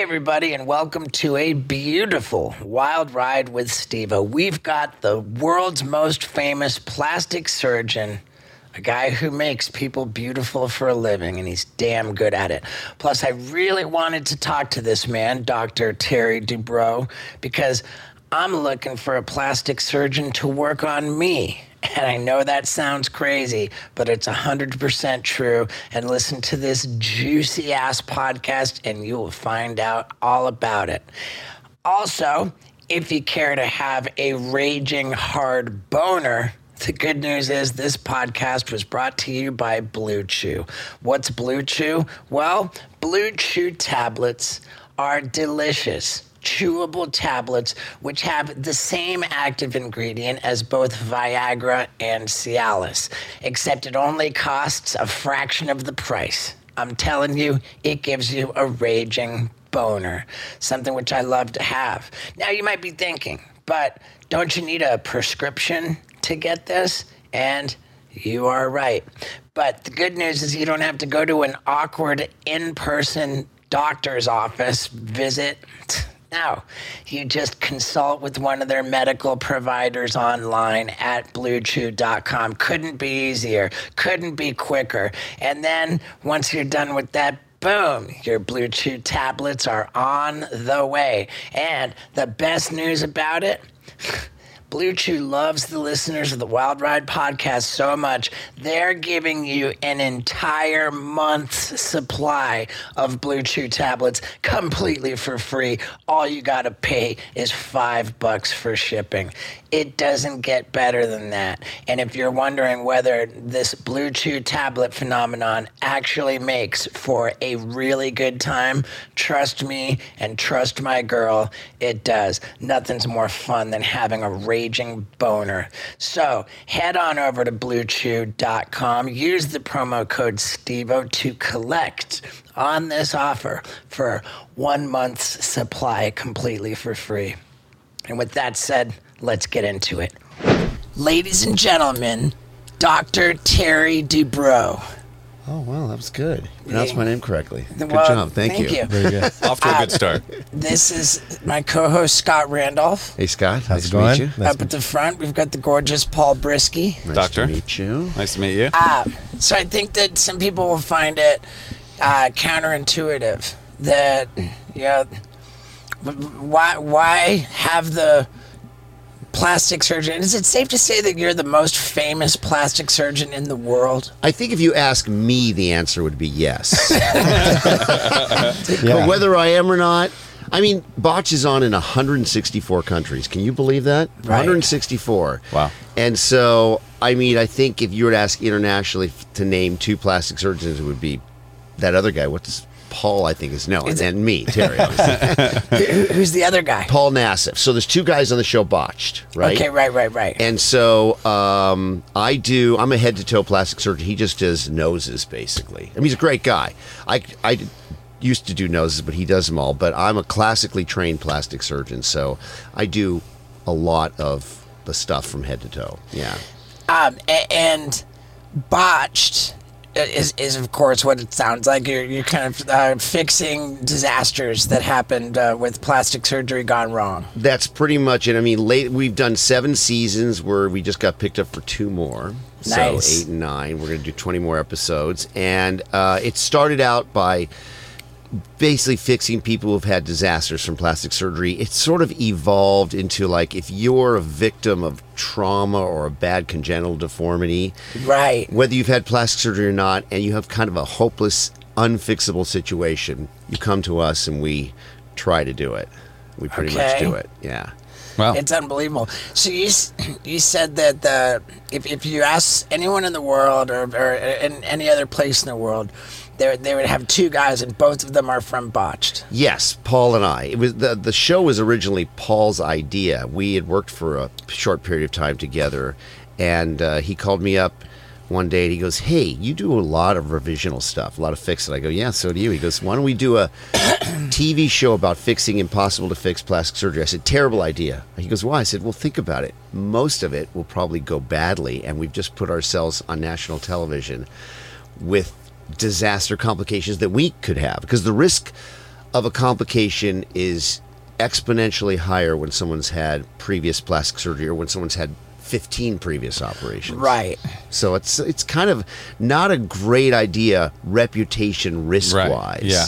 everybody, and welcome to a beautiful wild ride with Steve-O. We've got the world's most famous plastic surgeon, a guy who makes people beautiful for a living, and he's damn good at it. Plus, I really wanted to talk to this man, Dr. Terry Dubrow, because I'm looking for a plastic surgeon to work on me. And I know that sounds crazy, but it's 100% true. And listen to this juicy ass podcast, and you will find out all about it. Also, if you care to have a raging hard boner, the good news is this podcast was brought to you by Blue Chew. What's Blue Chew? Well, Blue Chew tablets are delicious chewable tablets which have the same active ingredient as both Viagra and Cialis, except it only costs a fraction of the price. I'm telling you, it gives you a raging boner, something which I love to have. Now, you might be thinking, but don't you need a prescription to get this? And you are right. But the good news is you don't have to go to an awkward in person doctor's office visit. No, you just consult with one of their medical providers online at bluechew.com. Couldn't be easier, couldn't be quicker. And then once you're done with that, boom, your Blue Chew tablets are on the way. And the best news about it, Blue Chew loves the listeners of the Wild Ride podcast so much, they're giving you an entire month's supply of Blue Chew tablets completely for free. All you got to pay is five bucks for shipping. It doesn't get better than that. And if you're wondering whether this Blue Chew tablet phenomenon actually makes for a really good time, trust me and trust my girl, it does. Nothing's more fun than having a raging boner. So head on over to bluechew.com, use the promo code STEVEO to collect on this offer for one month's supply completely for free. And with that said, let's get into it. Ladies and gentlemen, Dr. Terry Dubrow. Oh, wow, that was good. You pronounced my name correctly. Good Well, job. Thank, thank you. Very good. Off to a good start. This is my co host, Scott Randolph. Hey, Scott. How's nice it to going? meet you. Nice Up at the front, we've got the gorgeous Paul Brisske. Nice Doctor. to meet you. Nice to meet you. Uh, so I think that some people will find it uh, counterintuitive that, you know, why, why have the plastic surgeon? Is it safe to say that you're the most famous plastic surgeon in the world? I think if you ask me, the answer would be yes. But whether I am or not, I mean, Botch is on in 164 countries. Can you believe that? Right. 164. Wow. And so, I mean, I think if you were to ask internationally to name two plastic surgeons, it would be that other guy. What's Paul? I think is no, it- and me, Terry. Who's the other guy? Paul Nassif. So there's two guys on the show, Botched, right? Okay, right, right, right. And so um, I do. I'm a head to toe plastic surgeon. He just does noses, basically. I mean, he's a great guy. I I used to do noses, but he does them all. But I'm a classically trained plastic surgeon, so I do a lot of the stuff from head to toe. Yeah. Um, and botched is, is of course what it sounds like. You're, you're kind of uh, fixing disasters that happened uh, with plastic surgery gone wrong. That's pretty much it. I mean, late we've done seven seasons where we just got picked up for two more. Nice. So eight and nine. We're going to do 20 more episodes. And uh, it started out by basically fixing people who've had disasters from plastic surgery. It sort of evolved into like if you're a victim of trauma or a bad congenital deformity, Right. whether you've had plastic surgery or not, and you have kind of a hopeless, unfixable situation, you come to us and we try to do it. We pretty much do it. Yeah. Well, It's unbelievable. So you you said that the if, if you ask anyone in the world or, or in any other place in the world, they they would have two guys and both of them are from botched. Yes, Paul and I. It was the the show was originally Paul's idea. We had worked for a short period of time together, and uh, he called me up one day and he goes, "Hey, you do a lot of revisional stuff, a lot of fixing." I go, "Yeah, so do you." He goes, "Why don't we do a TV show about fixing impossible to fix plastic surgery?" I said, "Terrible idea." He goes, "Why?" I said, "Well, think about it. Most of it will probably go badly, and we've just put ourselves on national television with disaster complications that we could have because the risk of a complication is exponentially higher when someone's had previous plastic surgery or when someone's had 15 previous operations. Right. So it's it's kind of not a great idea reputation risk wise. Right, yeah.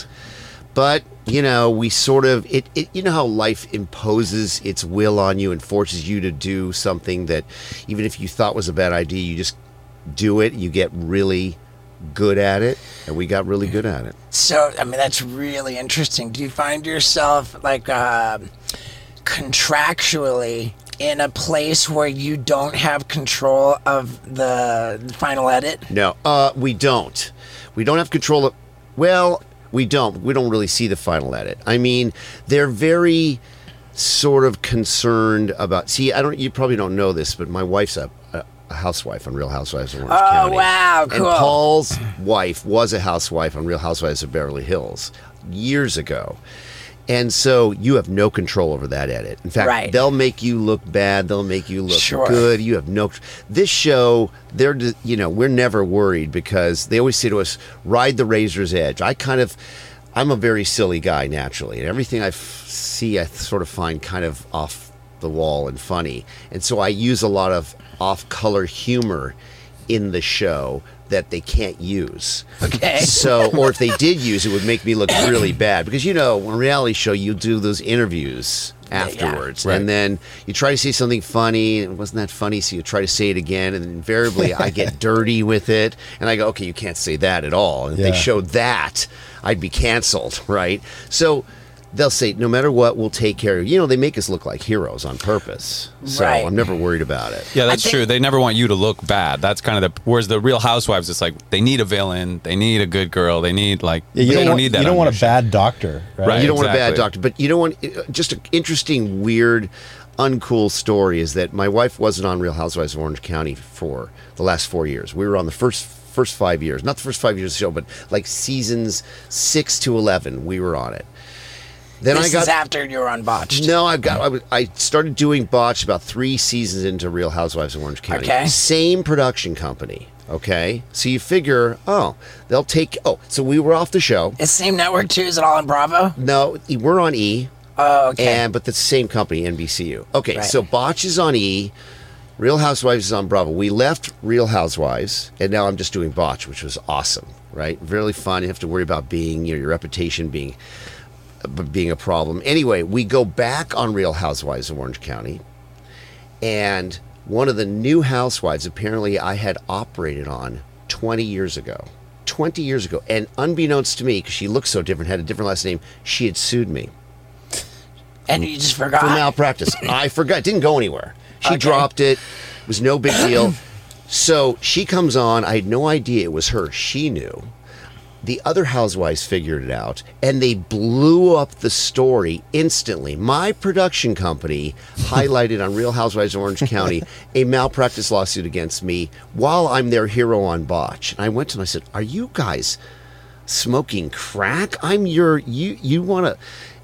But you know, we sort of it, it you know how life imposes its will on you and forces you to do something that even if you thought was a bad idea, you just do it, you get really good at it, and we got really good at it. So, I mean, that's really interesting. Do you find yourself like um contractually in a place where you don't have control of the final edit? No, uh, we don't. We don't have control of. Well, we don't. We don't really see the final edit. I mean, they're very sort of concerned about. See, I don't. You probably don't know this, but my wife's a, a, housewife on Real Housewives of Orange Oh, County. wow, And. Paul's wife was a housewife on Real Housewives of Beverly Hills years ago. And so you have no control over that edit. In fact, Right. they'll make you look bad. They'll make you look Sure. good. You have no. This show, they're you know we're never worried because they always say to us, "Ride the razor's edge." I kind of, I'm a very silly guy naturally, and everything I f- see, I sort of find kind of off the wall and funny, and so I use a lot of off-color humor in the show that they can't use. Okay. So, or if they did use it, would make me look really bad because you know, on a reality show, you do those interviews afterwards, Right. and then you try to say something funny, and it wasn't that funny, so you try to say it again, and invariably I get dirty with it, and I go, okay, you can't say that at all. And if Yeah. they showed that, I'd be canceled, right? So. They'll say, no matter what, we'll take care of you. You know, they make us look like heroes on purpose. So Right. I'm never worried about it. Yeah, that's think- true. They never want you to look bad. That's kind of the. Whereas the Real Housewives, it's like they need a villain, they need a good girl, they need like. Yeah, you they don't, want, need that. you don't want a bad doctor, right? Right. you don't want a bad doctor, but you don't want uh, just an interesting, weird, uncool story is that my wife wasn't on Real Housewives of Orange County for the last four years. We were on the first first five years, not the first five years of the show, but like seasons six to eleven. We were on it. Then This I got is after you were unbotched. no, I got. I, was- I started doing botch about three seasons into Real Housewives of Orange County. Okay. Same production company. Okay, so you figure, oh, they'll take. Oh, so we were off the show. It's the same network too. Is it all on Bravo? No, we're on E. Oh, okay. And but the same company, NBCU. Okay, Right. so Botch is on E, Real Housewives is on Bravo. We left Real Housewives, and now I'm just doing Botch, which was awesome, right? Really fun. You have to worry about being you know, your reputation being being a problem. Anyway, we go back on Real Housewives of Orange County, and one of the new housewives apparently I had operated on 20 years ago. 20 years ago, and unbeknownst to me, because she looked so different, had a different last name, she had sued me and you just forgot. for malpractice. I forgot. It didn't go anywhere. She Okay. dropped it. It was no big deal. So she comes on. I had no idea it was her. She knew. The other housewives figured it out and they blew up the story instantly. My production company highlighted on Real Housewives of Orange County a malpractice lawsuit against me while I'm their hero on Botch. And I went to them. I said, "Are you guys smoking crack? I'm your you. You want to?"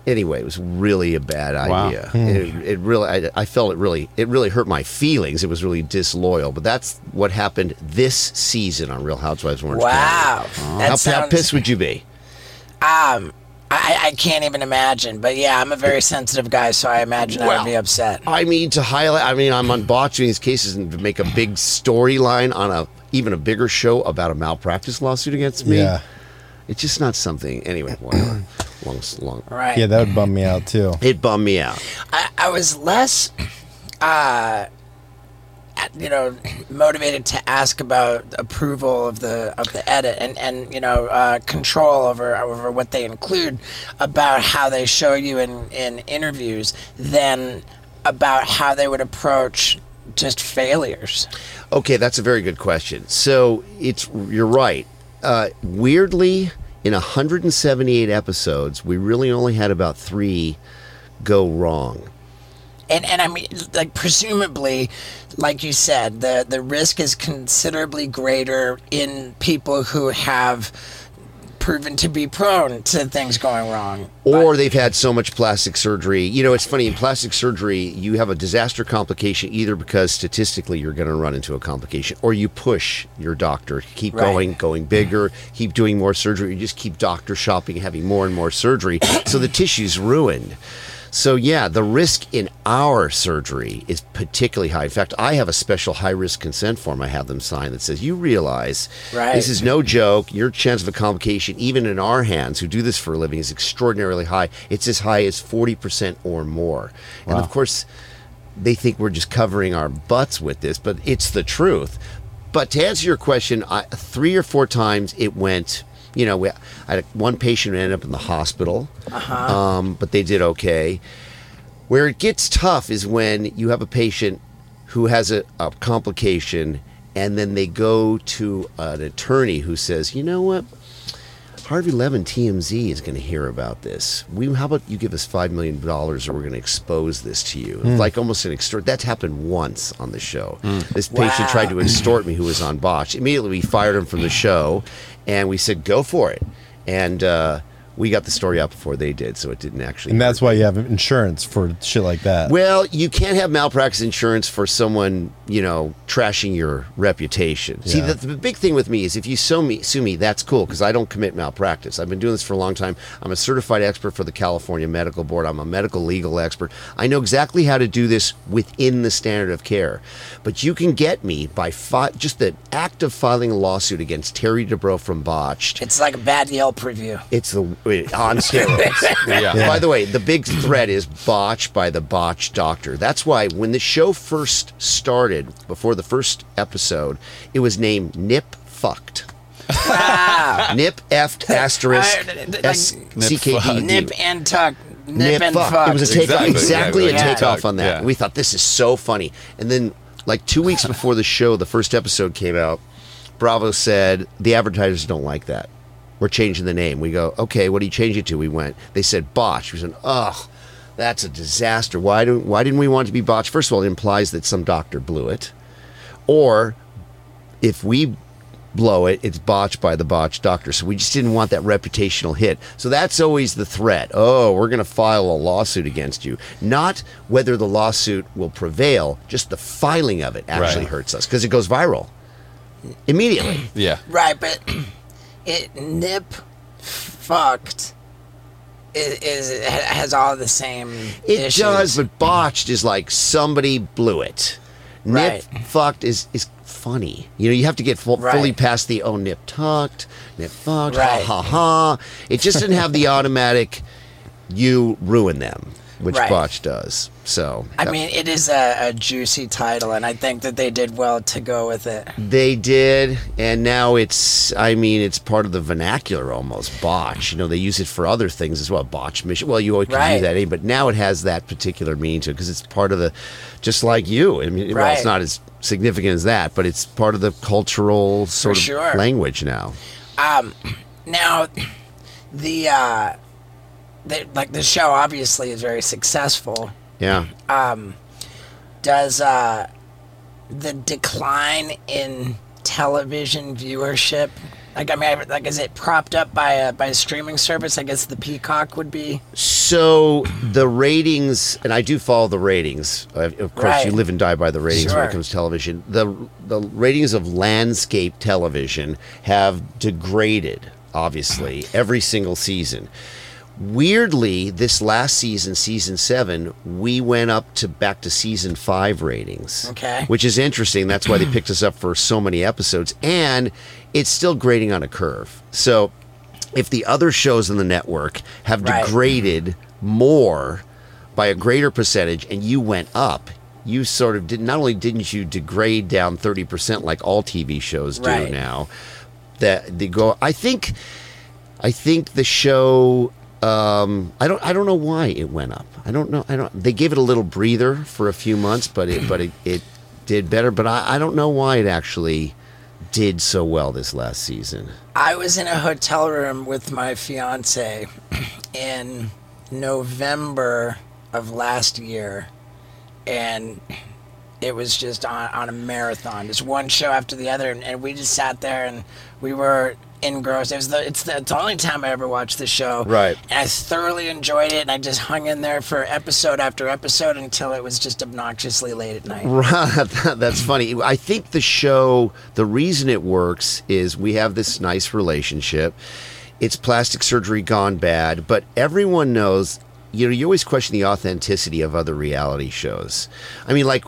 Anyway, it was really a bad Wow. idea. It, it really, I, I felt it really, it really hurt my feelings. It was really disloyal. But that's what happened this season on Real Housewives of Orange Wow. County. That How, how pissed would you be? Um, I, I can't even imagine. But yeah, I'm a very sensitive guy, so I imagine I would be upset. I mean, to highlight, I mean, I'm on botching these cases and to make a big storyline on a even a bigger show about a malpractice lawsuit against me. Yeah. It's just not something. Anyway, whatever. long, long. Right. Yeah, that would bum me out too. It bummed me out. I, I was less, uh, you know, motivated to ask about approval of the of the edit and and you know uh, control over over what they include about how they show you in in interviews than about how they would approach just failures. Okay, that's a very good question. So it's you're right. Uh, weirdly, in 178 episodes, we really only had about three go wrong. And and I mean, like presumably, like you said, the the risk is considerably greater in people who have proven to be prone to things going wrong. or they've had so much plastic surgery. You know, it's funny in plastic surgery, you have a disaster complication either because statistically you're going to run into a complication, or you push your doctor, keep Right. going, going bigger, keep doing more surgery. You just keep doctor shopping, having more and more surgery, so the tissue's ruined. So yeah, the risk in our surgery is particularly high. In fact, I have a special high risk consent form I have them sign that says you realize Right. this is no joke. Your chance of a complication, even in our hands who do this for a living, is extraordinarily high. It's as high as 40% or more. And of course, they think we're just covering our butts with this, but it's the truth. But to answer your question, I, three or four times it went. You know, we, I had one patient who ended up in the hospital, uh-huh. um, but they did okay. Where it gets tough is when you have a patient who has a, a complication and then they go to an attorney who says, you know what? Harvey Levin TMZ is going to hear about this. We, how about you give us $5 million or we're going to expose this to you? It's like almost an extort. That's happened once on the show. Hmm. This patient Wow. tried to extort me who was on botch. Immediately we fired him from the show and we said, go for it. And uh, we got the story out before they did, so it didn't actually. And that's why you have insurance for shit like that. Well, you can't have malpractice insurance for someone, you know, trashing your reputation. See, the, the big thing with me is if you sue me, sue me, that's cool because I don't commit malpractice. I've been doing this for a long time. I'm a certified expert for the California Medical Board. I'm a medical legal expert. I know exactly how to do this within the standard of care. But you can get me by fi- just the act of filing a lawsuit against Terry Dubrow from Botched. It's like a bad Yelp review. It's the on steroids. Yeah. By the way, the big threat is botch by the botch doctor. That's why when the show first started, before the first episode, it was named Nip Fucked. Ah. Nip effed asterisk I- S C K D. Nip and tuck. Nip, Nip and fuck. fuck. It was a takeoff, Exactly, exactly, yeah, a yeah. takeoff on that. Yeah. We thought this is so funny, and then like two weeks before the show, the first episode came out. Bravo said the advertisers don't like that. We're changing the name. We go, okay, what do you change it to? We went. They said botch. We said, ugh, that's a disaster. Why don't Why didn't we want it to be botch? First of all, it implies that some doctor blew it, or if we blow it, it's botched by the botched doctor. So we just didn't want that reputational hit. So that's always the threat. Oh, we're going to file a lawsuit against you. Not whether the lawsuit will prevail, just the filing of it actually Right. hurts us because it goes viral immediately. Yeah. Right, but it nip fucked is, is has all the same. It issues. does, but botched is like somebody blew it. Nip Right. fucked is is funny. You know, you have to get full, Right. fully past the oh nip tucked, nip fucked, Right. ha ha ha. It just didn't have the automatic you ruin them, which Right. botch does. So I mean, it is a, a juicy title, and I think that they did well to go with it. They did, and now it's. I mean, it's part of the vernacular almost. Botch. You know, they use it for other things as well. Botch mission. Well, you always can Right. use that, but now it has that particular meaning to it because it's part of the. Just like you. I mean, well, it's not as significant as that, but it's part of the cultural sort of sure. language now. Um, Now, the uh, the, like the show obviously is very successful. Yeah. Um, Does uh, the decline in television viewership? Like I mean, like is it propped up by a by a streaming service? I guess the Peacock would be. So the ratings, and I do follow the ratings. Of course, Right. you live and die by the ratings when it comes to television. The the ratings of landscape television have degraded, obviously, every single season. Weirdly, this last season, season seven, we went up to back to season five ratings. Okay. Which is interesting. That's why they picked us up for so many episodes. And it's still grading on a curve. So if the other shows in the network have Right. degraded more by a greater percentage and you went up, you sort of did not only didn't you degrade down 30% like all TV shows do Right. now, that they go I think I think the show um, I don't I don't know why it went up. I don't know. I don't they gave it a little breather for a few months, but it but it, it did better, but I, I don't know why it actually did so well this last season. I was in a hotel room with my fiance in November of last year, and it was just on, on a marathon, just one show after the other, and, and we just sat there and we were engrossed. It was the it's the, it's the only time I ever watched the show. Right. And I thoroughly enjoyed it, and I just hung in there for episode after episode until it was just obnoxiously late at night. Right, that's funny. I think the show, the reason it works is we have this nice relationship. It's plastic surgery gone bad, but everyone knows. You know, you always question the authenticity of other reality shows. I mean, like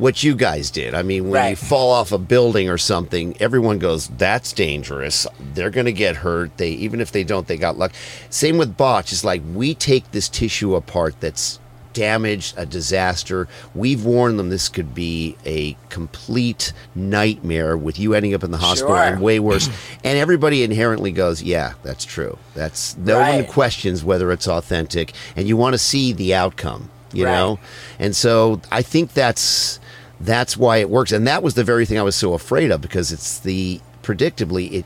what you guys did. I mean, when you fall off a building or something, everyone goes, "That's dangerous. They're going to get hurt." They even if they don't, they got luck. Same with botch. It's like we take this tissue apart that's damaged, a disaster. We've warned them this could be a complete nightmare with you ending up in the hospital Sure. and way worse. and everybody inherently goes, "Yeah, that's true." That's no one questions whether it's authentic, and you want to see the outcome. You Right. know, and so I think that's that's why it works, and that was the very thing I was so afraid of because it's the predictably it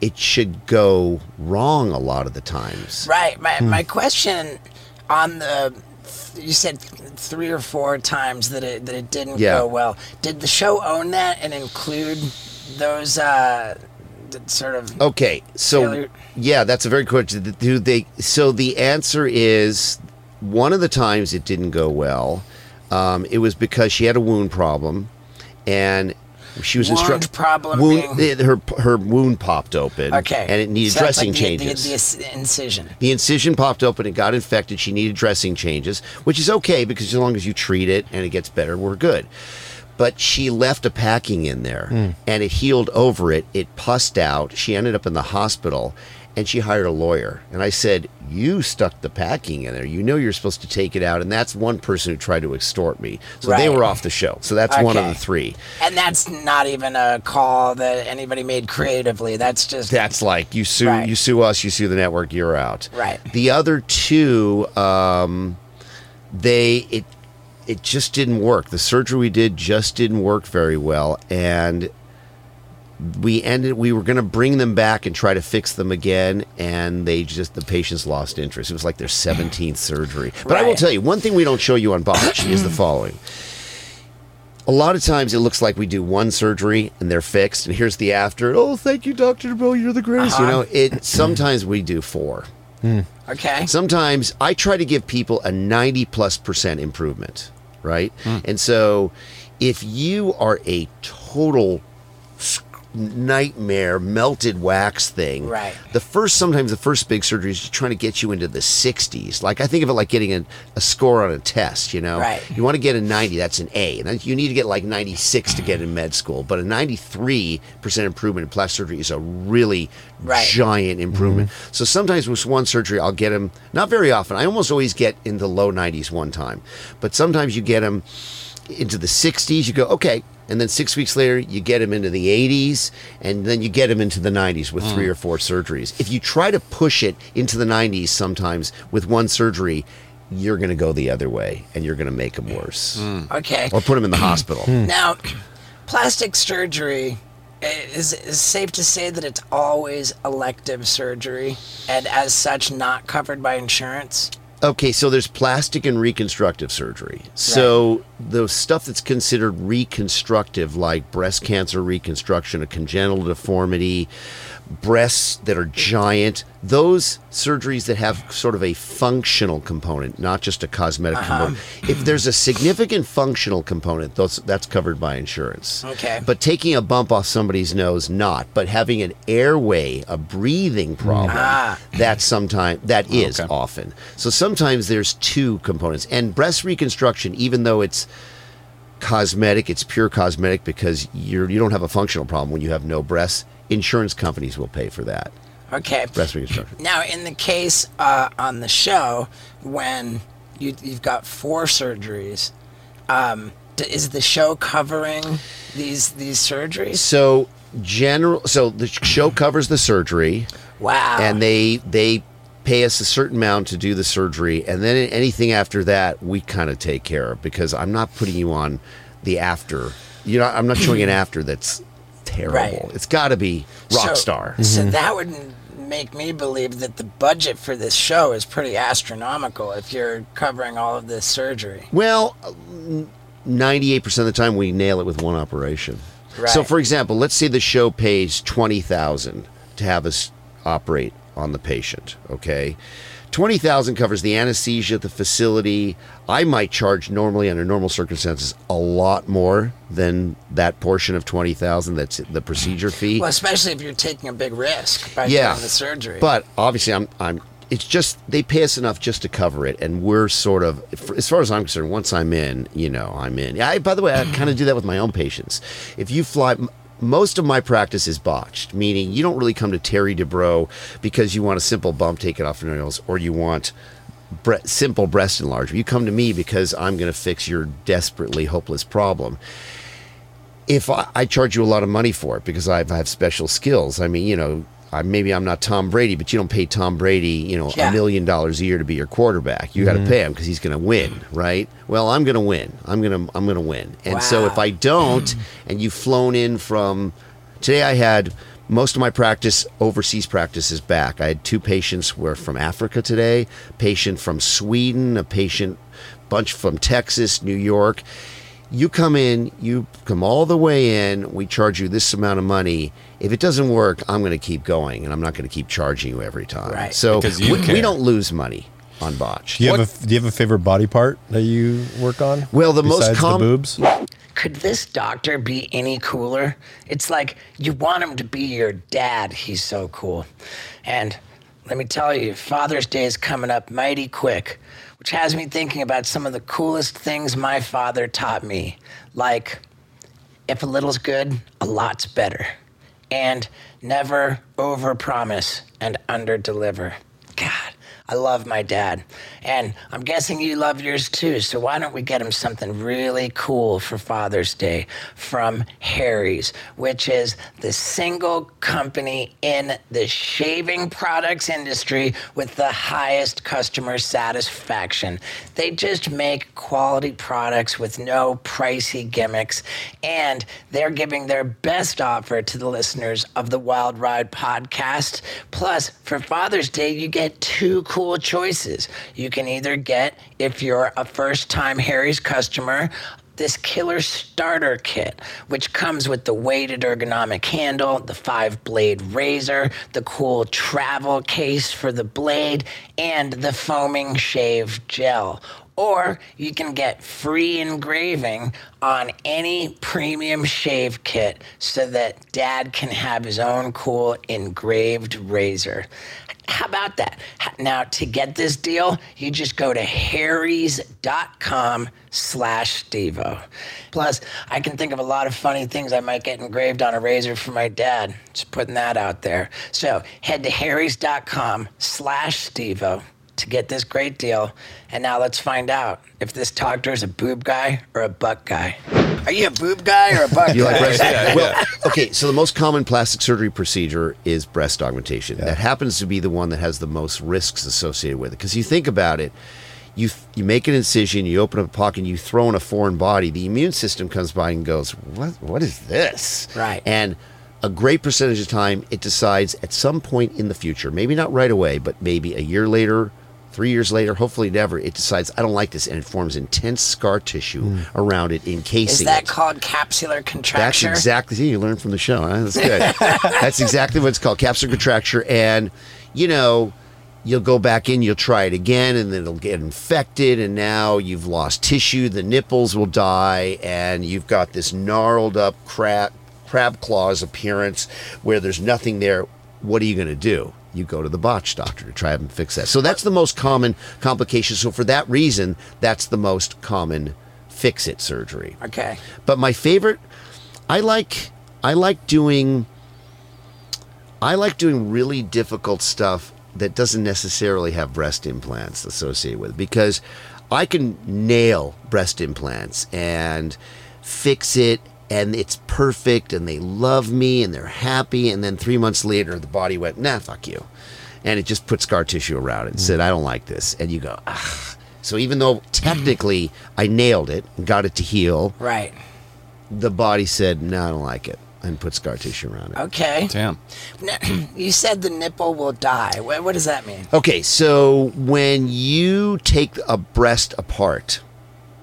it should go wrong a lot of the times. Right. My my question on the you said three or four times that it that it didn't Yeah. go well. Did the show own that and include those uh sort of Okay, so Failure. yeah, that's a very good question. Do they? So the answer is one of the times it didn't go well. Um, it was because she had a wound problem, and she was Wound instructed. problem wound, being- her her wound popped open. okay? and it needed So that's dressing like the- changes. The, the, s- incision. The incision popped open, it got infected. She needed dressing changes, which is okay because as long as you treat it and it gets better, we're good. But she left a packing in there and it healed over it. It pussed out. She ended up in the hospital and she hired a lawyer. And I said, You stuck the packing in there. You know you're supposed to take it out. And that's one person who tried to extort me. So they were off the show. So that's one of the three. And that's not even a call that anybody made creatively. That's just That's like you sue Right. you sue us, you sue the network, you're out. Right. The other two, um, they it it just didn't work. The surgery we did just didn't work very well, and we ended. We were going to bring them back and try to fix them again, and they just the patients lost interest. It was like their seventeenth surgery. But I will tell you one thing we don't show you on Botch is the following. A lot of times it looks like we do one surgery and they're fixed, and here's the after. Oh, thank you, Doctor Dubrow, you're the greatest. You uh-huh. know, it. Sometimes we do four. Hmm. okay. Sometimes I try to give people a 90 plus percent improvement, right? Hmm. And so if you are a total nightmare melted wax thing Right. the first sometimes the first big surgery is trying to get you into the 60s like i think of it like getting a, a score on a test you know Right. you want to get a 90 that's an a and then you need to get like 96 to get in med school but a 93% improvement in plastic surgery is a really Right. giant improvement. Mm-hmm. So sometimes with one surgery, I'll get them, not very often. I almost always get in the low 90s one time. But sometimes you get them into the 60s. You go, okay. And then six weeks later, you get them into the 80s. And then you get them into the 90s with three or mm. four surgeries. If you try to push it into the 90s sometimes with one surgery, you're going to go the other way and you're going to make them worse mm. Okay. or put them in the hospital. Now, hmm. plastic surgery eh, is is safe to say that it's always elective surgery and as such not covered by insurance. Okay, so there's plastic and reconstructive surgery. So the stuff that's considered reconstructive, like breast cancer reconstruction, a congenital deformity, breasts that are giant, those surgeries that have sort of a functional component, not just a cosmetic component. If there's a significant functional component, those, that's covered by insurance. Okay. But taking a bump off somebody's nose, not. But having an airway, a breathing problem, Ah. that's sometimes that is Okay. often. So sometimes there's two components. And breast reconstruction, even though it's cosmetic, it's pure cosmetic because you're you don't have a functional problem when you have no breasts. Insurance companies will pay for that. Okay. Breast reconstruction. Now, in the case uh, on the show, when you, you've got four surgeries, um, is the show covering these these surgeries? So general so the show covers the surgery Wow. and they they pay us a certain amount to do the surgery and then anything after that we kind of take care of because I'm not putting you on the after. You know I'm not showing an after that's terrible. Right. It's got to be rock So- star. So mm-hmm. that would make me believe that the budget for this show is pretty astronomical if you're covering all of this surgery. Well, ninety-eight percent of the time we nail it with one operation. So, for example, let's say the show pays twenty thousand to have us operate on the patient. Okay, twenty thousand covers the anesthesia, the facility. I might charge normally under normal circumstances a lot more than that portion of twenty thousand. That's the procedure fee. Well, especially if you're taking a big risk by yeah, doing the surgery. But obviously, I'm I'm. It's just they pay us enough just to cover it, and we're sort of, as far as I'm concerned, once I'm in, you know, I'm in. I, by the way, I kind of do that with my own patients. If you fly, most of my practice is botched, meaning you don't really come to Terry Dubrow because you want a simple bump taken off your nails or you want bre- simple breast enlargement. You come to me because I'm going to fix your desperately hopeless problem. If I, I charge you a lot of money for it because I have special skills, I mean, you know, I, maybe I'm not Tom Brady, but you don't pay Tom Brady, you know, a Yeah. million dollars a year to be your quarterback. You got to mm-hmm. pay him because he's going to win, right? Well, I'm going to win. I'm going to I'm going to win. And so if I don't, and you've flown in from today, I had most of my practice overseas practice is back. I had two patients were from Africa today, patient from Sweden, a patient bunch from Texas, New York. You come in, you come all the way in, we charge you this amount of money. If it doesn't work, I'm going to keep going and I'm not going to keep charging you every time. Right. So Because you we, we don't lose money on botch. Do you have a Do you have a favorite body part that you work on? Well, the most besides com- the boobs. Could this doctor be any cooler? It's like you want him to be your dad. He's so cool. And let me tell you, Father's Day is coming up mighty quick, which has me thinking about some of the coolest things my father taught me. Like, if a little's good, a lot's better. And never overpromise and underdeliver. God, I love my dad. And I'm guessing you love yours too. So why don't we get him something really cool for Father's Day from Harry's, which is the single company in the shaving products industry with the highest customer satisfaction. They just make quality products with no pricey gimmicks. And they're giving their best offer to the listeners of the Wild Ride podcast. Plus, for Father's Day, you get two cool choices. You can either get, if you're a first time Harry's customer, this killer starter kit, which comes with the weighted ergonomic handle, the five blade razor, the cool travel case for the blade, and the foaming shave gel. Or you can get free engraving on any premium shave kit so that dad can have his own cool engraved razor. How about that? Now, to get this deal, you just go to harrys.com slash Steveo. Plus, I can think of a lot of funny things I might get engraved on a razor for my dad. Just putting that out there. So head to harrys.com slash Steveo to get this great deal. And now let's find out if this doctor is a boob guy or a butt guy. Are you a boob guy or a butt You like guy? breast? Yeah, well, okay. So the most common plastic surgery procedure is breast augmentation. That happens to be the one that has the most risks associated with it. Because you think about it, you you make an incision, you open up a pocket, you throw in a foreign body. The immune system comes by and goes, "What? What is this?" Right. And a great percentage of time, it decides at some point in the future, maybe not right away, but maybe a year later. Three years later, hopefully never, it decides I don't like this, and it forms intense scar tissue hmm. around it, encasing Is that it. called capsular contracture? That's exactly. See, you learned from the show. Huh? That's good. That's exactly what it's called, capsular contracture. And you know, you'll go back in, you'll try it again, and then it'll get infected, and now you've lost tissue. The nipples will die, and you've got this gnarled up crab crab claws appearance where there's nothing there. What are you going to do? You go to the botch doctor to try and fix that. So that's the most common complication. So for that reason, that's the most common fix it surgery. Okay. But my favorite, I like I like doing I like doing really difficult stuff that doesn't necessarily have breast implants associated with it because I can nail breast implants and fix it and it's perfect and they love me and they're happy and then 3 months later the body went nah fuck you and it just put scar tissue around it and said I don't like this and you go ah so even though technically I nailed it and got it to heal Right. the body said, "No, I don't like it," and put scar tissue around it. Okay. Damn. Now, you said the nipple will die. What, what does that mean? Okay, so when you take a breast apart,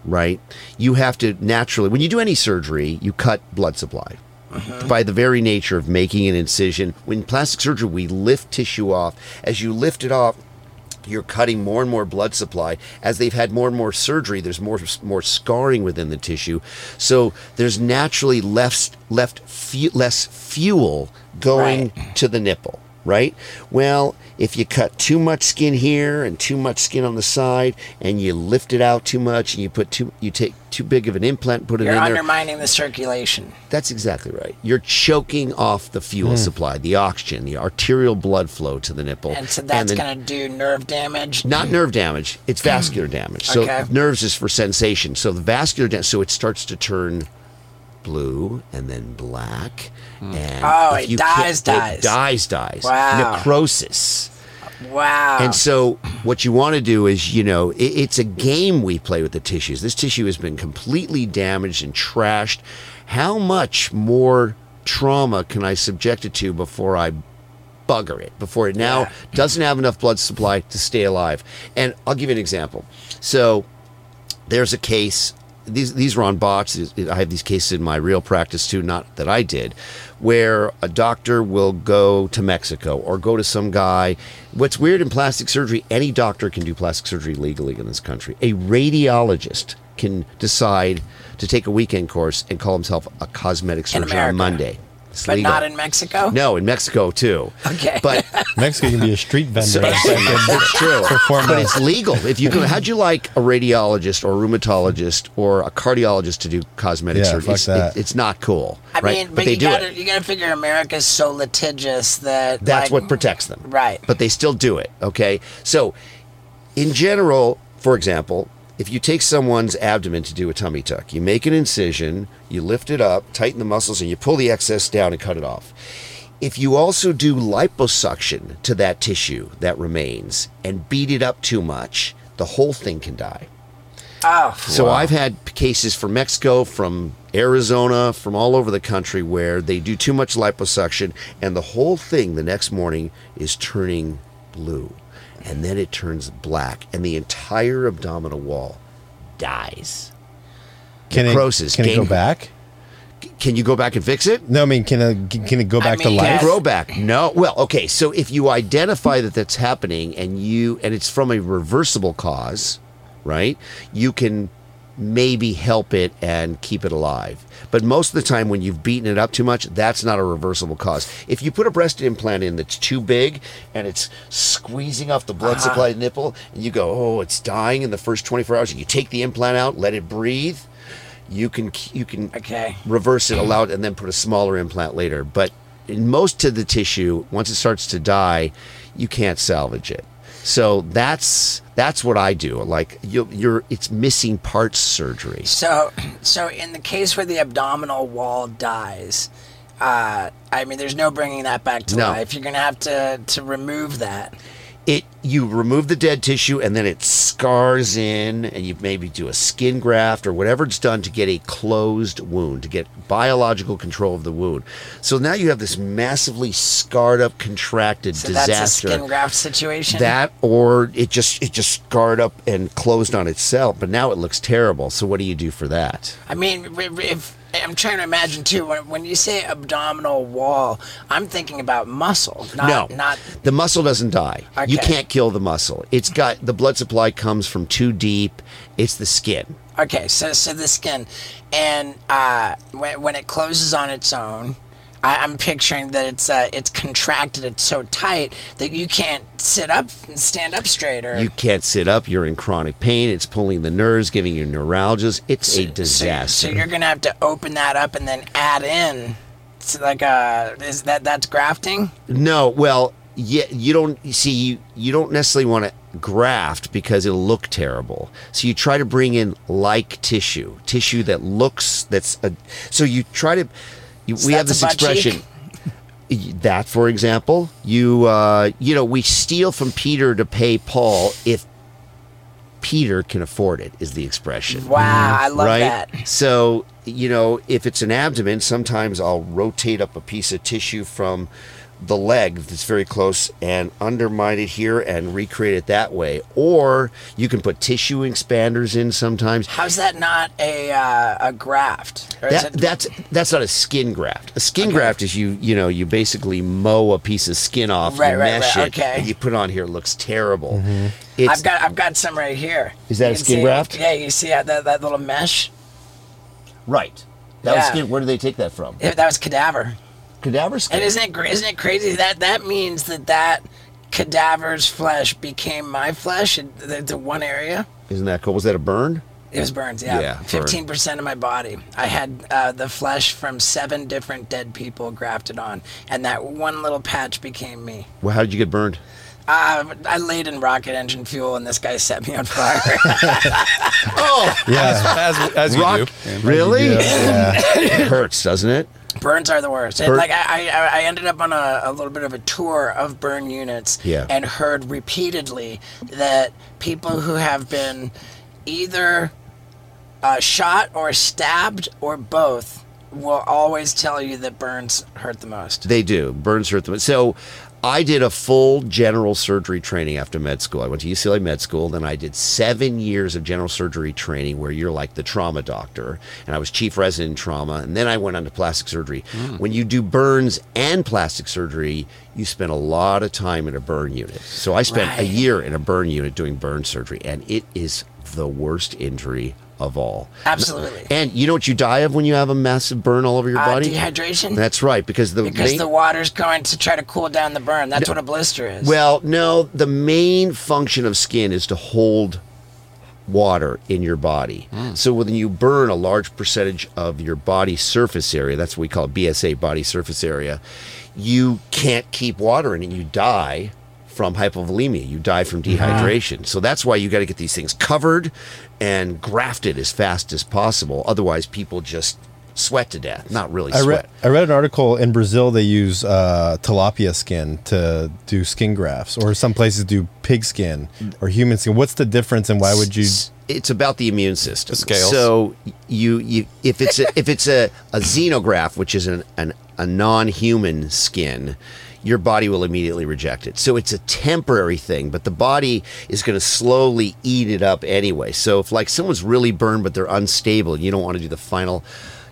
right, you have to naturally, when you do any surgery, you cut blood supply. Uh-huh. by the very nature of making an incision. When plastic surgery, we lift tissue off. As you lift it off, you're cutting more and more blood supply as they've had more and more surgery there's more more scarring within the tissue so there's naturally less left fu- less fuel going Right. to the nipple right well if you cut too much skin here and too much skin on the side and you lift it out too much and you put too you take too big of an implant put it You're in there You're undermining the circulation. that's exactly right. You're choking off the fuel hmm. supply, the oxygen, the arterial blood flow to the nipple. And so that's going to do nerve damage. not nerve damage, it's vascular damage. So Okay. nerves is for sensation. So the vascular damage, so it starts to turn blue and then black. Hmm. And Oh, if it you dies, dies. It dies, dies. Wow. Necrosis. Wow. And so, what you want to do is, you know, it, it's a game we play with the tissues. This tissue has been completely damaged and trashed. How much more trauma can I subject it to before I bugger it? Before it now Yeah. doesn't have enough blood supply to stay alive? And I'll give you an example. So, there's a case. These these were on box. I have these cases in my real practice too, not that I did, where a doctor will go to Mexico or go to some guy. What's weird in plastic surgery, any doctor can do plastic surgery legally in this country. A radiologist can decide to take a weekend course and call himself a cosmetic surgeon on Monday. It's but legal. not in Mexico? no, in Mexico too. Okay. But Mexico can be a street vendor. so, It's like a- it's true, but it's legal. If you go, how'd you like a radiologist or a rheumatologist or a cardiologist to do cosmetic Yeah, surgery? fuck It's, that. it- it's not cool, I right? mean, but, they you do gotta it. you gotta figure America's so litigious that That's like, what protects them, Right. But they still do it. Okay, so in general, for example, if you take someone's abdomen to do a tummy tuck, you make an incision, you lift it up, tighten the muscles, and you pull the excess down and cut it off. If you also do liposuction to that tissue that remains and beat it up too much, the whole thing can die. Oh, So I've had cases from Mexico, from Arizona, from all over the country where they do too much liposuction and the whole thing the next morning is turning blue. And then it turns black and the entire abdominal wall dies. can it, necrosis, can it go back? Can you go back and fix it? No, I mean, can it can it go I back to mean, life? yes. grow back. No. Well, okay. So if you identify that that's happening and you and it's from a reversible cause, right? You can maybe help it and keep it alive. But most of the time when you've beaten it up too much, that's not a reversible cause. If you put a breast implant in that's too big and it's squeezing off the blood uh-huh. supply to the nipple and you go, "Oh, it's dying in the first 24 hours." And you take the implant out, let it breathe, you can you can Okay. reverse it, allow it, and then put a smaller implant later. But in most of the tissue, once it starts to die, you can't salvage it. So that's that's what I do. Like you, you're, it's missing parts surgery. So, so in the case where the abdominal wall dies, uh, I mean, there's no bringing that back to No. life. You're gonna have to to remove that. It you remove the dead tissue and then it scars in, and you maybe do a skin graft or whatever it's done to get a closed wound, to get biological control of the wound. So now you have this massively scarred up, contracted So disaster. that's a skin graft situation. that or it just it just scarred up and closed on itself but now it looks terrible so what do you do for that I mean, if, if I'm trying to imagine too, when, when you say abdominal wall, I'm thinking about muscle, not no. not the muscle doesn't die. You can't kill the muscle. It's got the blood supply comes from too deep. It's the skin. Okay, so so the skin, and uh, when when it closes on its own, I, I'm picturing that it's uh, it's contracted. It's so tight that you can't sit up and stand up straight. Or you can't sit up you're in chronic pain it's pulling the nerves giving you neuralgias it's a so- disaster So, you're gonna have to open that up and then add in. It's like uh, is that that's grafting? no well yeah you don't you see you you don't necessarily want to graft because it'll look terrible so you try to bring in like tissue tissue that looks that's a so you try to you, we have this cheek? expression that for example you uh you know we steal from peter to pay paul if peter can afford it is the expression Wow, I love right? that. So, you know, if it's an abdomen, sometimes I'll rotate up a piece of tissue from the leg that's very close and undermine it here and recreate it that way. Or you can put tissue expanders in sometimes. How's that not a uh, a graft? That, it- that's that's not a skin graft. A skin graft is you you know you basically mow a piece of skin off, Right, you right, mesh right, it, okay. and you put on here. It looks terrible. It's I've got I've got some right here. Is that You a skin see- graft? Yeah, you see that that little mesh? right. That was skin. Where did they take that from? Yeah, that was cadaver. Cadaver skin. And isn't it cra- isn't it crazy that that means that that cadaver's flesh became my flesh in the, the one area? Isn't that cool? Was that a burn? It was burns, yeah. Yeah, burn. Fifteen percent of my body. I had uh, the flesh from seven different dead people grafted on, and that one little patch became me. Well, how did you get burned? Uh, I laid in rocket engine fuel, and this guy set me on fire. Oh, Yeah. as, as you rock. do. Really? yeah. it hurts, doesn't it? Burns are the worst. Burn- like I, I, I ended up on a, a little bit of a tour of burn units, Yeah. and heard repeatedly that people who have been either uh, shot or stabbed or both will always tell you that burns hurt the most. They do. Burns hurt them. So I did a full general surgery training after med school. I went to UCLA Med School. Then I did seven years of general surgery training where you're like the trauma doctor. And I was chief resident in trauma. And then I went on to plastic surgery. Hmm. When you do burns and plastic surgery, you spend a lot of time in a burn unit. So I spent a year in a burn unit doing burn surgery. And it is the worst injury of all. Absolutely. And you know what you die of when you have a massive burn all over your Uh, body? dehydration. That's right, because the because main- the water's going to try to cool down the burn. That's what a blister is. well, no, the main function of skin is to hold water in your body. So when you burn a large percentage of your body surface area, that's what we call BSA, body surface area, you can't keep water in it. You die from hypovolemia. You die from dehydration. So that's why you got to get these things covered and grafted as fast as possible. Otherwise, people just sweat to death. Not really I sweat. read I read an article in Brazil they use uh, tilapia skin to do skin grafts, or some places do pig skin or human skin. What's the difference, and why would you? it's about the immune system. The scales. So you you if it's a, if it's a, a xenograft, which is an, an a non-human skin, your body will immediately reject it. So it's a temporary thing, but the body is going to slowly eat it up anyway. So if like someone's really burned but they're unstable, and you don't want to do the final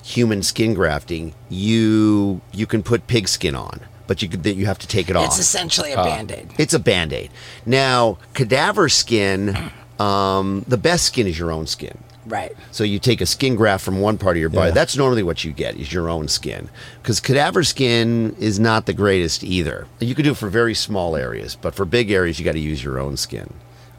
human skin grafting, you you can put pig skin on, but you could, you have to take it off. it's essentially a band-aid. It's a band aid. Now, cadaver skin, um, the best skin is your own skin. Right. So you take a skin graft from one part of your body. Yeah. That's normally what you get is your own skin, because cadaver skin is not the greatest either. You could do it for very small areas, but for big areas, you got to use your own skin.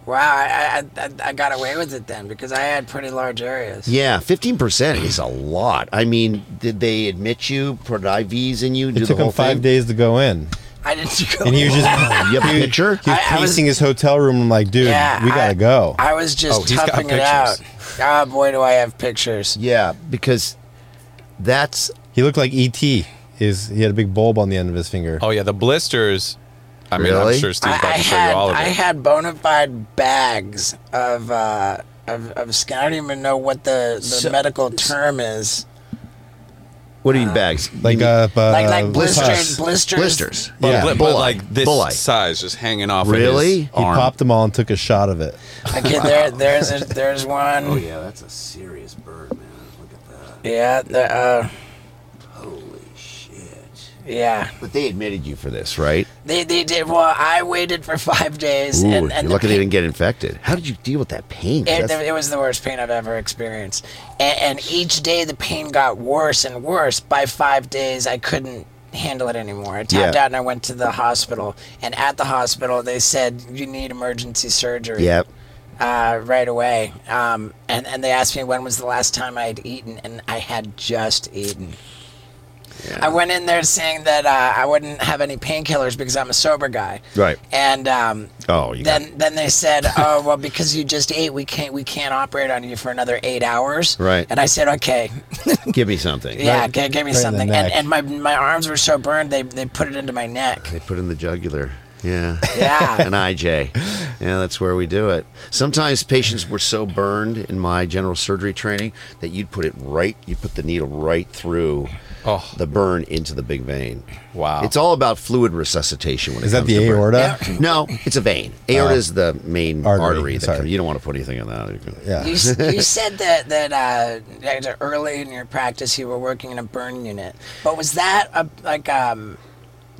Wow, I, I, I, I got away with it then because I had pretty large areas. Yeah, fifteen percent is a lot. I mean, did they admit you, put IVs in you, do It the took whole him five thing? days to go in, I didn't go. and he was just You have a picture? He was I- I was- pacing his hotel room. I'm like, dude, yeah, we gotta I- go. I was just Oh, toughing it out. Pictures. Ah, boy, do I have pictures. Yeah, because that's he looked like ET. His he had a big bulb on the end of his finger. Oh yeah, the blisters. I mean, Really? I'm sure Steve's I, about I to show had you all of it. I had bona fide bags of uh, of, of skin. I don't even know what the, the So- medical term is. What do you mean bags? You like mean- uh, uh, Like like blisters, blisters. blisters. but, yeah. but, Bullae. like this Bullae. size, just hanging off. Really? Of his He arm. popped them all and took a shot of it. Okay, there there's a, there's one. Oh yeah, that's a serious bird, man. Look at that. Yeah, the, uh, Holy shit. Yeah. But they admitted you for this, right? They they did. Well, I waited for five days, Ooh, and, and you're the lucky they didn't get infected. How did you deal with that pain? It, it was the worst pain I've ever experienced. And, and each day the pain got worse and worse. By five days, I couldn't handle it anymore. I tapped Yeah. out and I went to the hospital. And at the hospital, they said, you need emergency surgery Yep. uh, right away. Um, and, and they asked me when was the last time I had eaten, and I had just eaten. I went in there saying that uh, I wouldn't have any painkillers because I'm a sober guy. Right. And um, Oh, you then got- then they said, "Oh, well, because you just ate, we can't we can't operate on you for another eight hours." Right. And I said, "Okay, Give me something. yeah, Right- g- give me right something." And and my my arms were so burned, they they put it into my neck. They put in the jugular. Yeah. Yeah. An IJ. Yeah, that's where we do it. Sometimes patients were so burned in my general surgery training that you'd put it right, you put the needle right through Oh. the burn into the big vein. Wow. It's all about fluid resuscitation when Is it that comes the to burn. aorta? No, it's a vein. Aorta Oh. is the main Artery, artery. that sorry. comes- you don't want to put anything in that. You Yeah. You, you said that that uh, early in your practice you were working in a burn unit, but was that a, like um,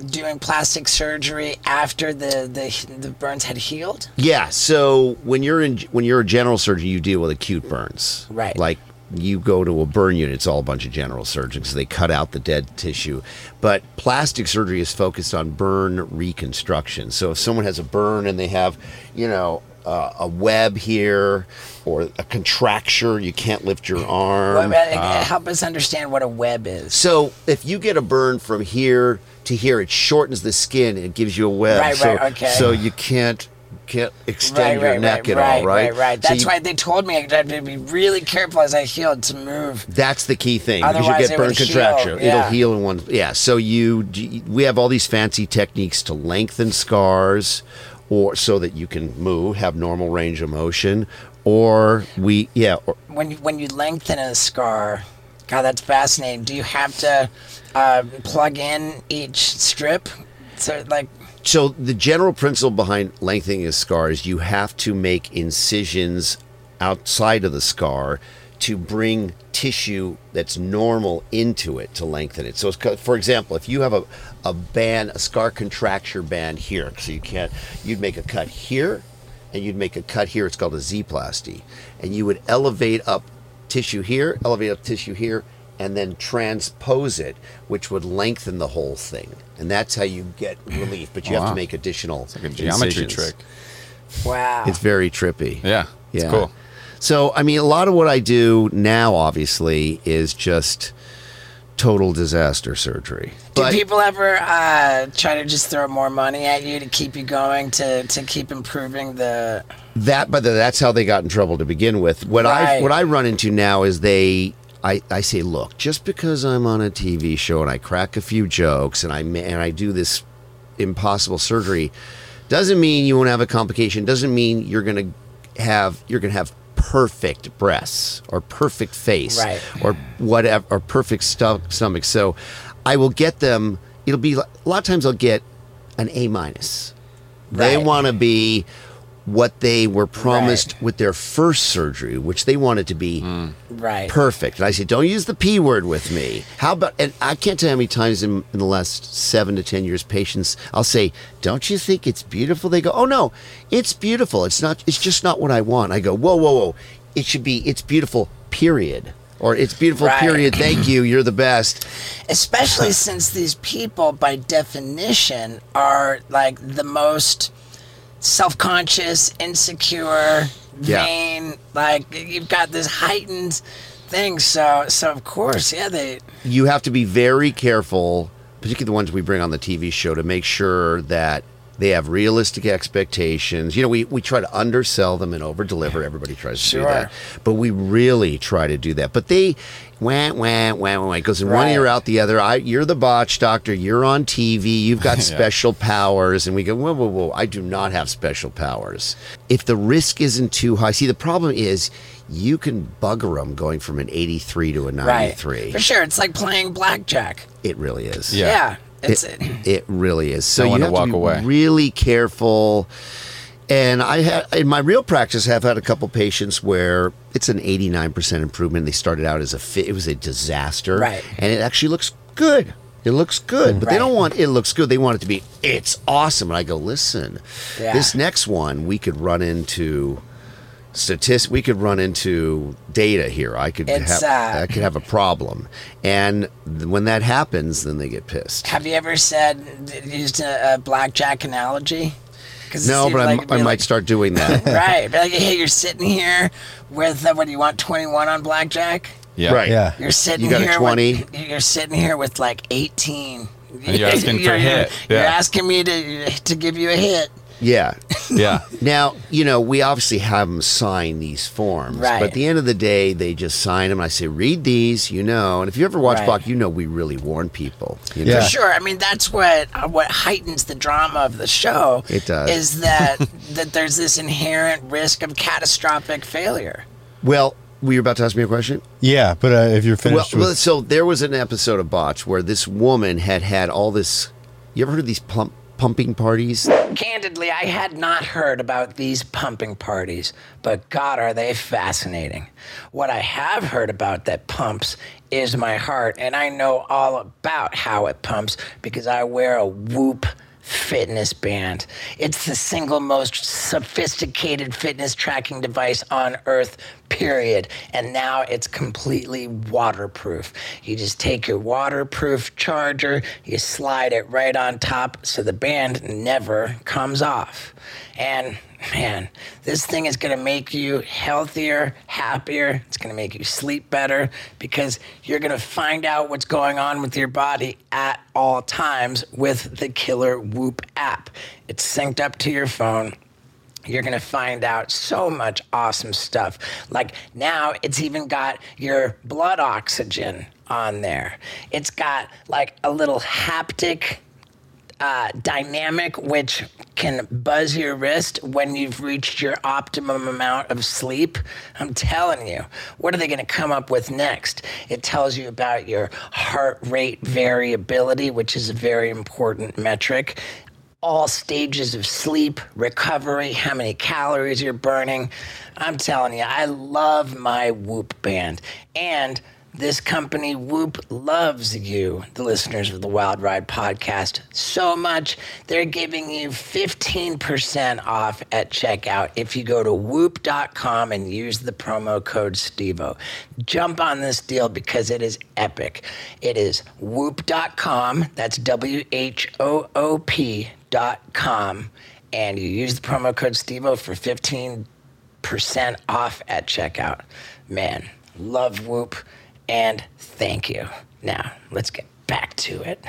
doing plastic surgery after the, the the burns had healed? Yeah. So when you're in when you're a general surgeon, you deal with acute burns. Right. Like you go to a burn unit, it's all a bunch of general surgeons. They cut out the dead tissue. But plastic surgery is focused on burn reconstruction. So if someone has a burn and they have, you know, uh, a web here or a contracture, you can't lift your arm. Well, uh, help us understand what a web is. So if you get a burn from here to here, it shortens the skin and it gives you a web. Right, so, right, okay. So you can't can't extend Right, your right, neck right, at all, right? right, right. So That's you- why they told me I had to be really careful as I healed to move. That's the key thing because Otherwise you get burn contracture. yeah. It'll heal in one. Yeah. So you we have all these fancy techniques to lengthen scars, or so that you can move, have normal range of motion, or we yeah. Or, When you, when you lengthen a scar, God, that's fascinating. Do you have to uh, plug in each strip? So like so the general principle behind lengthening a scar is you have to make incisions outside of the scar to bring tissue that's normal into it to lengthen it. So, for example, if you have a, a band, a scar contracture band here, so you can't, you'd make a cut here and you'd make a cut here. It's called a Z-plasty. And you would elevate up tissue here, elevate up tissue here, and then transpose it, which would lengthen the whole thing. And that's how you get relief. But you have to make additional It's like a geometry incisions. trick. wow. It's very trippy. Yeah. It's Yeah. cool. So, I mean, a lot of what I do now, obviously, is just total disaster surgery. Do But people ever uh, try to just throw more money at you to keep you going to, to keep improving the? that, but that's how they got in trouble to begin with. What I what I run into now is they. I, I say, look, just because I'm on a TV show and I crack a few jokes and I and I do this impossible surgery, doesn't mean you won't have a complication. Doesn't mean you're gonna have you're gonna have perfect breasts or perfect face Right. or whatever or perfect stu- stomach. So I will get them. It'll be a lot of times I'll get an A minus. They Right. want to be what they were promised Right. with their first surgery, which they wanted to be mm. Right. perfect. And I said, don't use the P word with me. How about, and I can't tell how many times in, in the last seven to 10 years, patients, I'll say, don't you think it's beautiful? They go, oh no, it's beautiful. It's not, it's just not what I want. I go, whoa, whoa, whoa. It should be, it's beautiful, period. Or it's beautiful, Right. period. Thank you. You're the best. Especially since these people, by definition, are like the most self-conscious, insecure, Yeah. vain. Like you've got this heightened thing. So, so of course, yeah, they. you have to be very careful, particularly the ones we bring on the TV show, to make sure that they have realistic expectations. You know, we, we try to undersell them and over deliver. Everybody tries to do that. But we really try to do that. But they wah wah wah wah. It goes in one Right. ear out the other. I you're the botch doctor, you're on TV, you've got Yeah. special powers, and we go, whoa, whoa, whoa, I do not have special powers. If the risk isn't too high, see the problem is you can bugger them going from an 83 to a 93. Right. For sure, it's like playing blackjack. It really is. Yeah. Yeah, it's It, it really is. So you have walk to be away. really careful. And I had in my real practice, have had a couple patients where it's an eighty nine percent improvement. They started out as a fit; it was a disaster, Right. And it actually looks good. It looks good, but they don't want it looks good. They want it to be it's awesome. And I go, listen, Yeah. this next one we could run into statistics. We could run into data here. I could It's, have uh, I could have a problem, and when that happens, then they get pissed. Have you ever said used a, a blackjack analogy? 'Cause it No, but I, like I be might like- start doing that. Right, but like, hey, you're sitting here with uh, what do you want? Twenty one on blackjack. Yeah. Right. Yeah. You're sitting You got a here 20? With, you're sitting here with like eighteen. And you're asking for a You're- hit. You're asking me to to give you a hit. Yeah. Yeah. Now, you know, we obviously have them sign these forms, Right. but at the end of the day, they just sign them. I say, read these, you know. And if you ever watch Right. Botch, you know we really warn people. You Yeah. For sure. I mean, that's what uh, what heightens the drama of the show. It does. Is that that there's this inherent risk of catastrophic failure. Well, Were you about to ask me a question? Yeah, but uh, if you're finished well, with, so there was an episode of Botch where this woman had had all this. You ever heard of these plump, pumping parties? Candidly, I had not heard about these pumping parties, but God, are they fascinating. What I have heard about that pumps is my heart, and I know all about how it pumps because I wear a Whoop fitness band. It's the single most sophisticated fitness tracking device on earth, period. And now it's completely waterproof. You just take your waterproof charger, you slide it right on top so the band never comes off. And man, this thing is going to make you healthier, happier. It's going to make you sleep better because you're going to find out what's going on with your body at all times with the Killer Whoop app. It's synced up to your phone. You're going to find out so much awesome stuff. Like now, it's even got your blood oxygen on there. It's got like a little haptic uh, dynamic which can buzz your wrist when you've reached your optimum amount of sleep. I'm telling you, what are they going to come up with next? It tells you about your heart rate variability, which is a very important metric. All stages of sleep, recovery, how many calories you're burning. I'm telling you, I love my Whoop band. And this company, Whoop, loves you, the listeners of the Wild Ride podcast, so much they're giving you 15% off at checkout if you go to whoop.com and use the promo code STEVEO. Jump on this deal because it is epic. It is whoop.com, that's W H O O P.com, and you use the promo code STEVEO for 15% off at checkout. Man, love Whoop and thank you. Now, let's get back to it.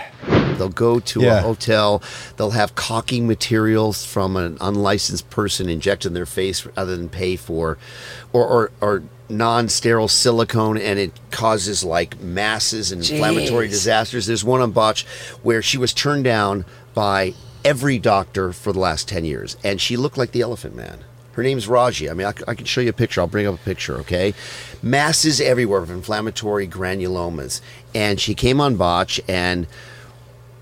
They'll go to a hotel. They'll have caulking materials from an unlicensed person injected in their face other than pay for, or or, or non-sterile silicone, and it causes like masses and inflammatory disasters. There's one on Botch where she was turned down by every doctor for the last ten years, and she looked like the Elephant Man. Her name's Rajee. I mean, I can show you a picture. I'll bring up a picture, okay? Masses everywhere of inflammatory granulomas. And she came on Botch, and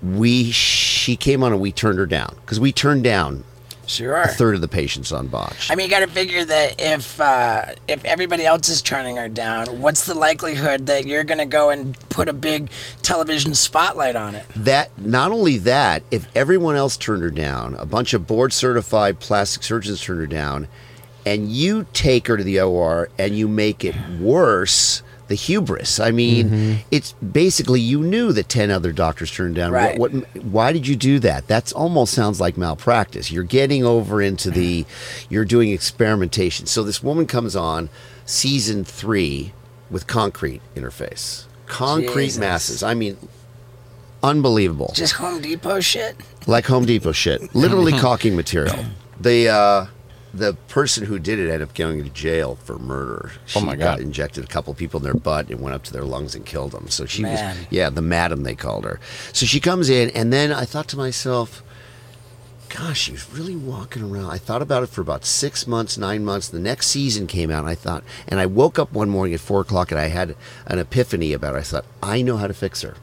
we she came on and we turned her down because we turned down Sure. a third of the patients on Botch. I mean, you got to figure that if uh, if everybody else is turning her down, what's the likelihood that you're going to go and put a big television spotlight on it? that not only that, if everyone else turned her down, a bunch of board certified plastic surgeons turned her down, and you take her to the OR and you make it worse. The hubris. I mean, it's basically you knew that ten other doctors turned down. Right. What, what? Why did you do that? That's almost sounds like malpractice. You're getting over into the, you're doing experimentation. So this woman comes on, season three, with concrete in her face, concrete Jesus. masses. I mean, unbelievable Just Home Depot shit? like Home Depot shit, literally caulking material. The uh, the person who did it ended up going to jail for murder. Oh she Oh my got God. injected a couple people in their butt and went up to their lungs and killed them. So she Man. was yeah, the madam they called her. So she comes in, and then I thought to myself. Gosh, she was really walking around. I thought about it for about six months, nine months. The next season came out, and I thought, and I woke up one morning at four o'clock, and I had an epiphany about it. I thought, I know how to fix her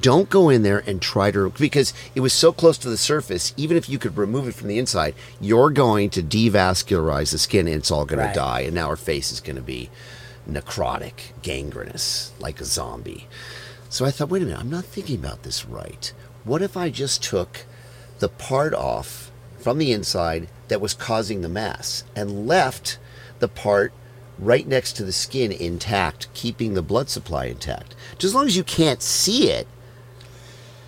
don't go in there and try to because it was so close to the surface even if you could remove it from the inside you're going to devascularize the skin and it's all going Right. to die and now her face is going to be necrotic gangrenous like a zombie so i thought wait a minute i'm not thinking about this right what if i just took the part off from the inside that was causing the mass and left the part right next to the skin intact, keeping the blood supply intact. Just as long as you can't see it,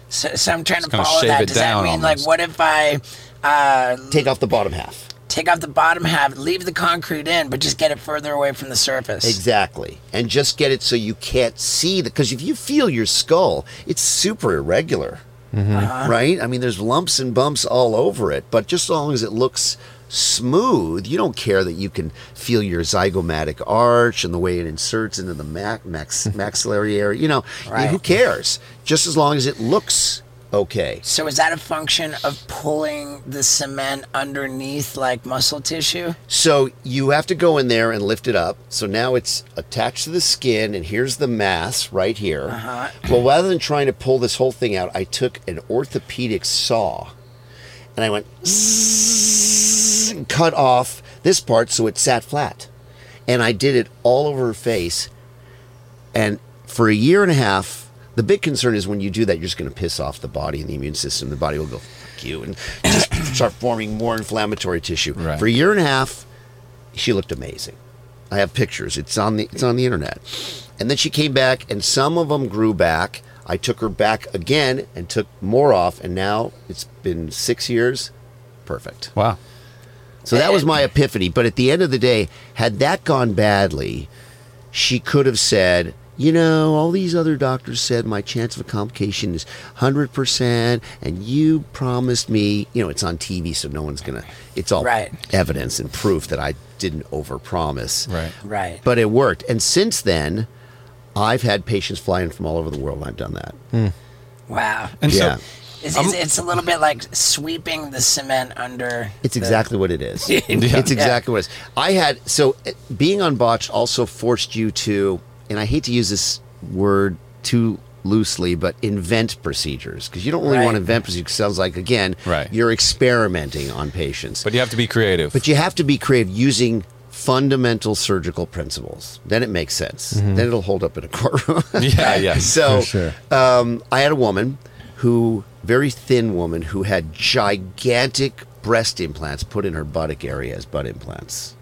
So, so I'm trying to gonna follow shave that. it Does that down mean, like, what if I uh, take off the bottom half. take off the bottom half, leave the concrete in, but just get it further away from the surface? Exactly. And just get it so you can't see the because if you feel your skull, it's super irregular. Right? I mean there's lumps and bumps all over it, but just as long as it looks smooth, you don't care that you can feel your zygomatic arch and the way it inserts into the mac, max, maxillary area. You know, Right. who cares? Just as long as it looks okay. So is that a function of pulling the cement underneath like muscle tissue? So you have to go in there and lift it up. So now it's attached to the skin, and here's the mass right here. Uh-huh. Well, rather than trying to pull this whole thing out, I took an orthopedic saw and I went zzzz and cut off this part so it sat flat. And I did it all over her face. And for a year and a half, the big concern is when you do that, you're just going to piss off the body and the immune system. The body will go, fuck you, and just start forming more inflammatory tissue. Right. For a year and a half, she looked amazing. I have pictures. It's on the it's on the internet. And then she came back, and some of them grew back. I took her back again and took more off, and now it's been six years. Perfect. Wow. So that was my epiphany. But at the end of the day, had that gone badly, she could have said, you know, all these other doctors said my chance of a complication is 100%, and you promised me, you know, it's on TV, so no one's going to, it's all Right. evidence and proof that I didn't overpromise. Right. Right. But it worked. And since then, I've had patients fly in from all over the world, and I've done that. Hmm. wow. And Yeah. so It's, it's, it's a little bit like sweeping the cement under. It's the- exactly what it is. It's exactly what it is. I had so uh, being on botched also forced you to, and I hate to use this word too loosely, but invent procedures because you don't really Right. want to invent procedures. 'cause it sounds like again, Right. you're experimenting on patients. but you have to be creative. But you have to be creative using fundamental surgical principles. Then it makes sense. Then it'll hold up in a courtroom. yeah, yeah. So sure. um, I had a woman who, very thin woman, who had gigantic breast implants put in her buttock area as butt implants.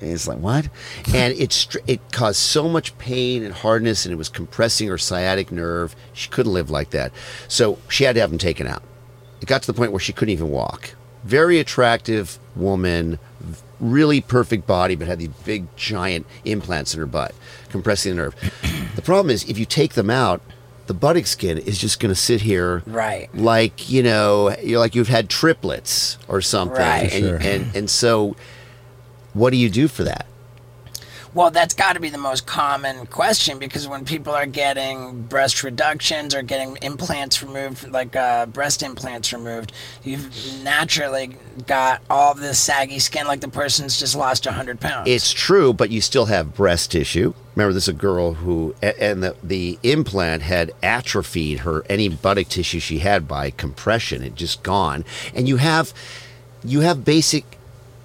And it's like what? And it str- it caused so much pain and hardness, and it was compressing her sciatic nerve. She couldn't live like that, so she had to have them taken out. It got to the point where she couldn't even walk. Very attractive woman, really perfect body, but had these big giant implants in her butt, compressing the nerve. the problem is, if you take them out, the buttock skin is just going to sit here, Right. Like you know, you're like you've had triplets or something, Right. and, Sure. and and so, what do you do for that? Well, that's got to be the most common question because when people are getting breast reductions or getting implants removed, like uh, breast implants removed, you've naturally got all this saggy skin, like the person's just lost 100 pounds. It's true, but you still have breast tissue. Remember, this is a girl who, and the, the implant had atrophied her any buttock tissue she had by compression. It just gone, and you have, you have basic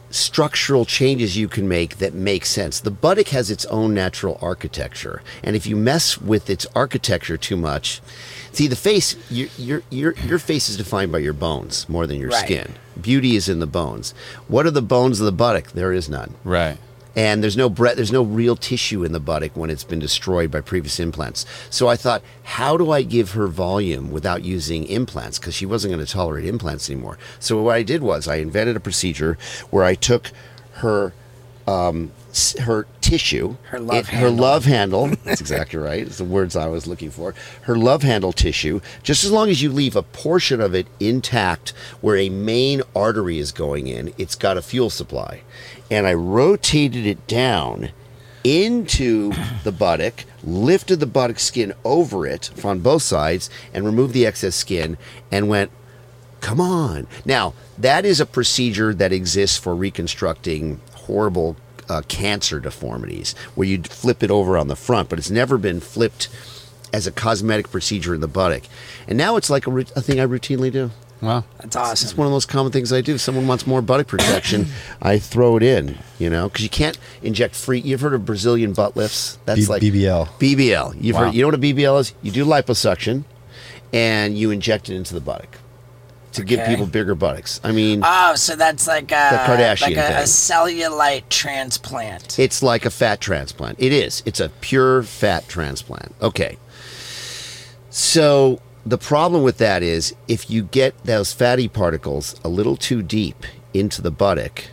structural changes you can make that make sense. The buttock has its own natural architecture, and if you mess with its architecture too much, see the face. Your your your your face is defined by your bones more than your Right. skin. Beauty is in the bones. What are the bones of the buttock? There is none right. And there's no bre- there's no real tissue in the buttock when it's been destroyed by previous implants. So I thought, how do I give her volume without using implants? Because she wasn't going to tolerate implants anymore. So what I did was I invented a procedure where I took her um, her tissue, Her love her handle. love handle. That's exactly right. It's the words I was looking for. Her love handle tissue. Just as long as you leave a portion of it intact, where a main artery is going in, it's got a fuel supply, and I rotated it down into the buttock, lifted the buttock skin over it on both sides, and removed the excess skin, and went Come on. Now, that is a procedure that exists for reconstructing horrible uh, cancer deformities, where you flip it over on the front, but it's never been flipped as a cosmetic procedure in the buttock. And now it's like a, a thing I routinely do. Wow. That's awesome. It's one of those common things I do. If someone wants more buttock protection, I throw it in, you know, because you can't inject free. You've heard of Brazilian butt lifts? That's B- like BBL. BBL. You've Wow. heard, you know what a BBL is? You do liposuction and you inject it into the buttock to give people bigger buttocks. I mean, Oh, so that's like a, Kardashian like a, a cellulite transplant. It's like a fat transplant. It is. It's a pure fat transplant. Okay. So the problem with that is if you get those fatty particles a little too deep into the buttock,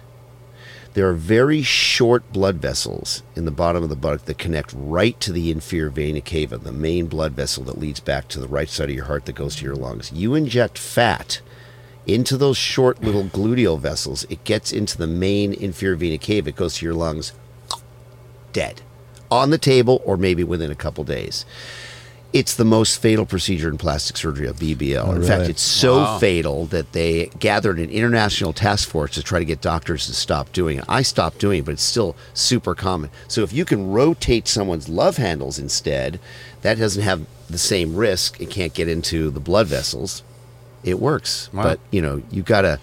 there are very short blood vessels in the bottom of the buttock that connect right to the inferior vena cava, the main blood vessel that leads back to the right side of your heart that goes to your lungs. You inject fat into those short little gluteal vessels, it gets into the main inferior vena cava, it goes to your lungs, dead. On the table or maybe within a couple days. It's the most fatal procedure in plastic surgery, a BBL. in oh, fact, it's so Wow. fatal that they gathered an international task force to try to get doctors to stop doing it. I stopped doing it, but it's still super common. So if you can rotate someone's love handles instead, that doesn't have the same risk. It can't get into the blood vessels. It works, Wow. but you know you've gotta.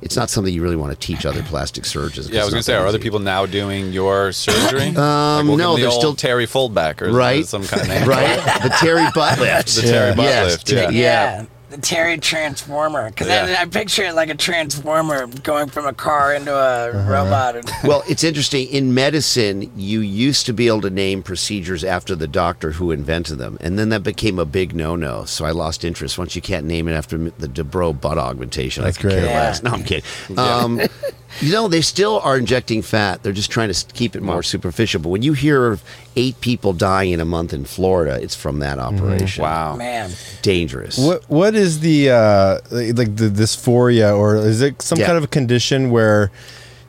It's not something you really want to teach other plastic surgeons. Yeah, I was gonna say, are that other people now doing your surgery? Um, no, they're they're still- Terry Foldback or right? some kind of name. right? the Terry butt lift. The Terry butt Yes, lift. Ter- Yeah. yeah. The Terry Transformer. Because Yeah. I, I picture it like a transformer going from a car into a Uh-huh. robot. And, Well, it's interesting. In medicine, you used to be able to name procedures after the doctor who invented them, and then that became a big no-no. So I lost interest. Once you can't name it after the Dubrow butt augmentation, That's I could care great. less. No, I'm kidding. Um, you know, they still are injecting fat. They're just trying to keep it more superficial. But when you hear of eight people dying in a month in Florida, it's from that operation. Wow. man. dangerous. What what is the uh, like the dysphoria or is it some Yeah. kind of a condition where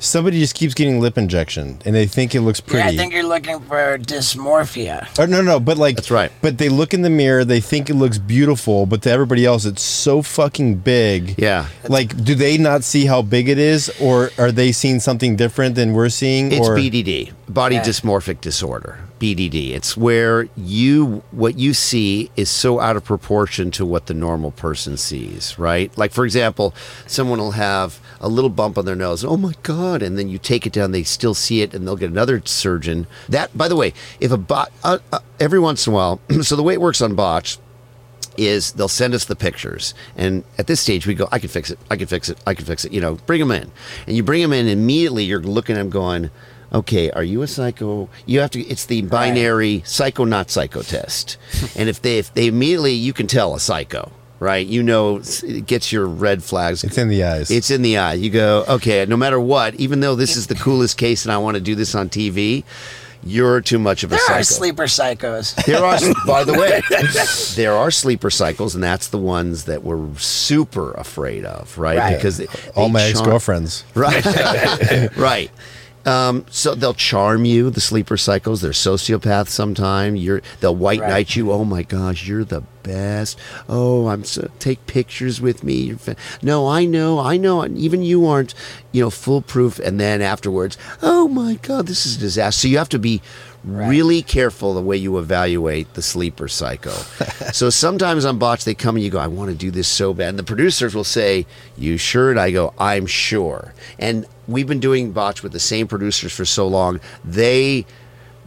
somebody just keeps getting lip injection and they think it looks pretty? Yeah, I think you're looking for dysmorphia. Or no, no, but like That's right. But they look in the mirror, they think it looks beautiful, but to everybody else, it's so fucking big. Yeah. Like, do they not see how big it is, or are they seeing something different than we're seeing? It's or BDD, body Yeah. dysmorphic disorder. BDD. It's where you what you see is so out of proportion to what the normal person sees, right? Like for example, someone will have a little bump on their nose. Oh my god! And then you take it down, they still see it, and they'll get another surgeon. That, by the way, if a bot uh, uh, every once in a while. so the way it works on botch is they'll send us the pictures and at this stage we go i can fix it i can fix it i can fix it you know bring them in and you bring them in immediately you're looking at them going okay are you a psycho you have to it's the binary psycho not psycho test and if they if they immediately you can tell a psycho right you know it gets your red flags it's in the eyes. it's in the eye. You go, okay, no matter what, even though this is the coolest case and I want to do this on TV, you're too much of a There psycho. are sleeper psychos. There are, by the way, there are sleeper cycles, and that's the ones that we're super afraid of, right? Right. Because they, all they my charm- ex girlfriends. right, right. Um, so they'll charm you. The sleeper cycles. They're sociopaths. sometimes. you're. They'll white Right. knight you. Oh my gosh, you're the best. Oh, I'm so. Take pictures with me. No, I know, I know. and Even you aren't, you know, foolproof. And then afterwards, oh my god, this is a disaster. So you have to be really careful the way you evaluate the sleeper psycho. so sometimes on botch they come and you go, I want to do this so bad. And the producers will say, You sure? And I go, I'm sure. And we've been doing botch with the same producers for so long. They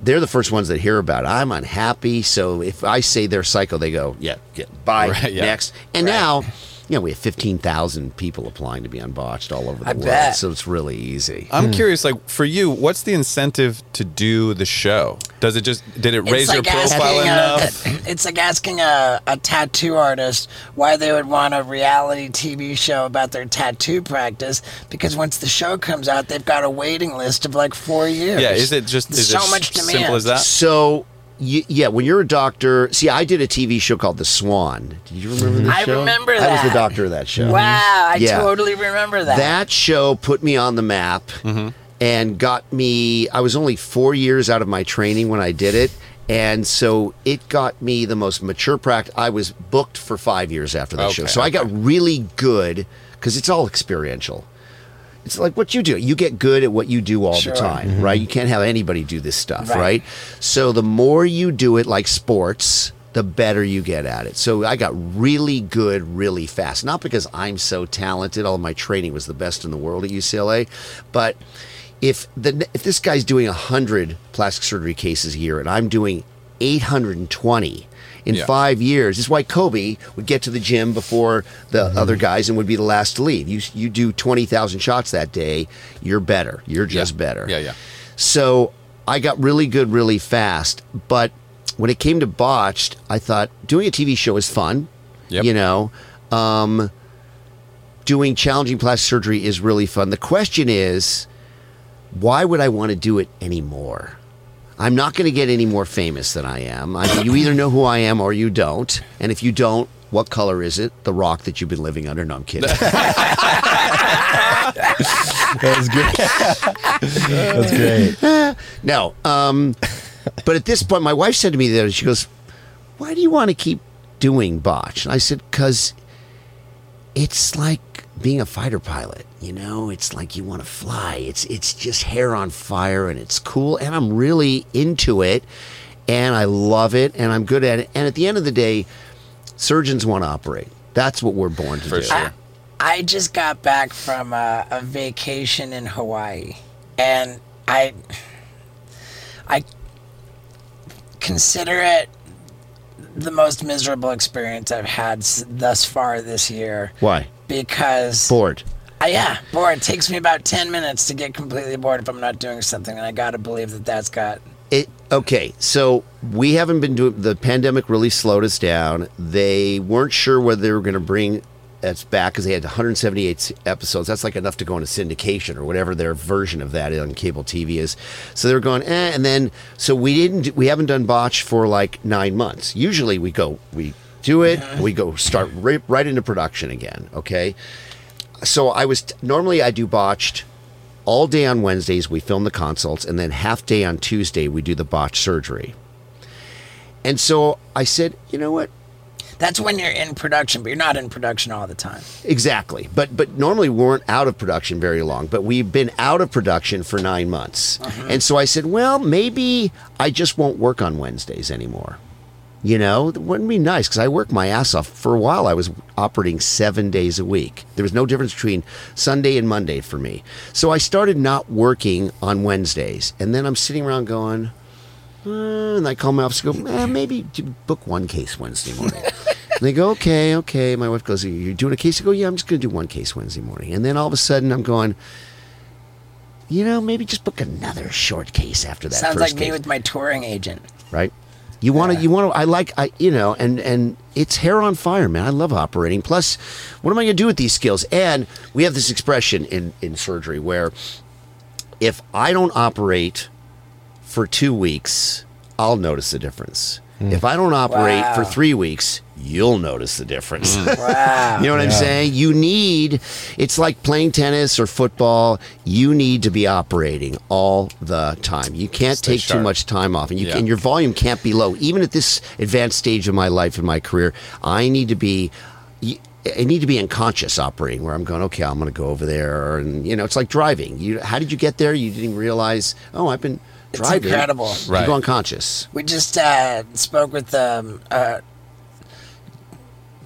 they're the first ones that hear about it. I'm unhappy. So if I say they're psycho, they go, Yeah, yeah bye. Right, yeah. Next. And now you know, we have 15,000 people applying to be unbotched all over the I world. bet. So it's really easy. I'm hmm. curious, like for you, what's the incentive to do the show? Does it just did it raise it's your like profile asking enough? A, it's like asking a, a tattoo artist why they would want a reality TV show about their tattoo practice because once the show comes out, they've got a waiting list of like four years. yeah, is it just is so it much s- demand. simple as that? So, y- yeah, when you're a doctor, see, I did a TV show called The Swan. Do you remember this I show? remember that. I was the doctor of that show. Wow, I Yeah. totally remember that. That show put me on the map mm-hmm. and got me. I was only four years out of my training when I did it. And so it got me the most mature practice. I was booked for five years after that show. Okay, So I got really good because it's all experiential. It's like what you do. You get good at what you do all Sure. the time, mm-hmm. right? You can't have anybody do this stuff, Right. right. So the more you do it like sports, the better you get at it. So I got really good really fast. Not because I'm so talented, all my training was the best in the world at UCLA, but if the if this guy's doing 100 plastic surgery cases a year and I'm doing 820 in Yeah. five years. This is why Kobe would get to the gym before the Mm-hmm. other guys and would be the last to leave. You you do twenty thousand shots that day, you're better. You're just Yeah. better. Yeah, yeah. So I got really good really fast, but when it came to botched, I thought doing a TV show is fun. Yep. You know, um, doing challenging plastic surgery is really fun. The question is, why would I want to do it anymore? I'm not going to get any more famous than I am. I mean, you either know who I am or you don't. And if you don't, what color is it? The rock that you've been living under? No, I'm kidding. That's great. That's great. no. Um, but at this point, my wife said to me that she goes, why do you want to keep doing botch? And I said, because it's like being a fighter pilot. You know, it's like you want to fly. It's it's just hair on fire, and it's cool, and I'm really into it, and I love it, and I'm good at it. And at the end of the day, surgeons want to operate. That's what we're born to For do. sure. I, I just got back from a, a vacation in Hawaii, and I I consider it the most miserable experience I've had thus far this year Why? Because Bored. Uh, yeah, bored. It takes me about ten minutes to get completely bored if I'm not doing something, and I gotta believe that that's got It okay, so we haven't been doing the pandemic really slowed us down. They weren't sure whether they were going to bring us back because they had 178 episodes. That's like enough to go into syndication or whatever their version of that on cable TV is. So they were going, eh, and then so we didn't we haven't done botch for like nine months. Usually we go we do it, we go start right, right into production again. Okay, so I was normally I do botched all day on Wednesdays we film the consults and then half day on Tuesday we do the botch surgery. And so I said, you know what? that's when you're in production, but you're not in production all the time. Exactly. But but normally we weren't out of production very long, but we've been out of production for 9 months. Uh-huh. And so I said, well, maybe I just won't work on Wednesdays anymore. You know, it wouldn't be nice because I worked my ass off. For a while, I was operating seven days a week. There was no difference between Sunday and Monday for me. So I started not working on Wednesdays. And then I'm sitting around going, uh, and I call my office and go, eh, maybe book one case Wednesday morning. and they go, okay, okay. My wife goes, you're doing a case? I go, yeah, I'm just going to do one case Wednesday morning. And then all of a sudden I'm going, you know, maybe just book another short case after that Sounds like me with my touring agent. right? You want to, you want to. I like, I, you know, and and it's hair on fire, man. I love operating. Plus, what am I going to do with these skills? And we have this expression in in surgery where if I don't operate for two weeks, I'll notice the difference. Mm. If I don't operate for three weeks, you'll notice the difference. Mm. Wow. You know what I'm saying? You need, it's like playing tennis or football. You need to be operating all the time. You can't Stay take too much time off, and you Yeah. and your volume can't be low. Even at this advanced stage of my life and my career, I need to be. I need to be unconscious operating where I'm going, okay, I'm going to go over there. And, you know, it's like driving. You, how did you get there? You didn't realize, oh, I've been It's driving. incredible. You Right. go unconscious. We just uh, spoke with um, a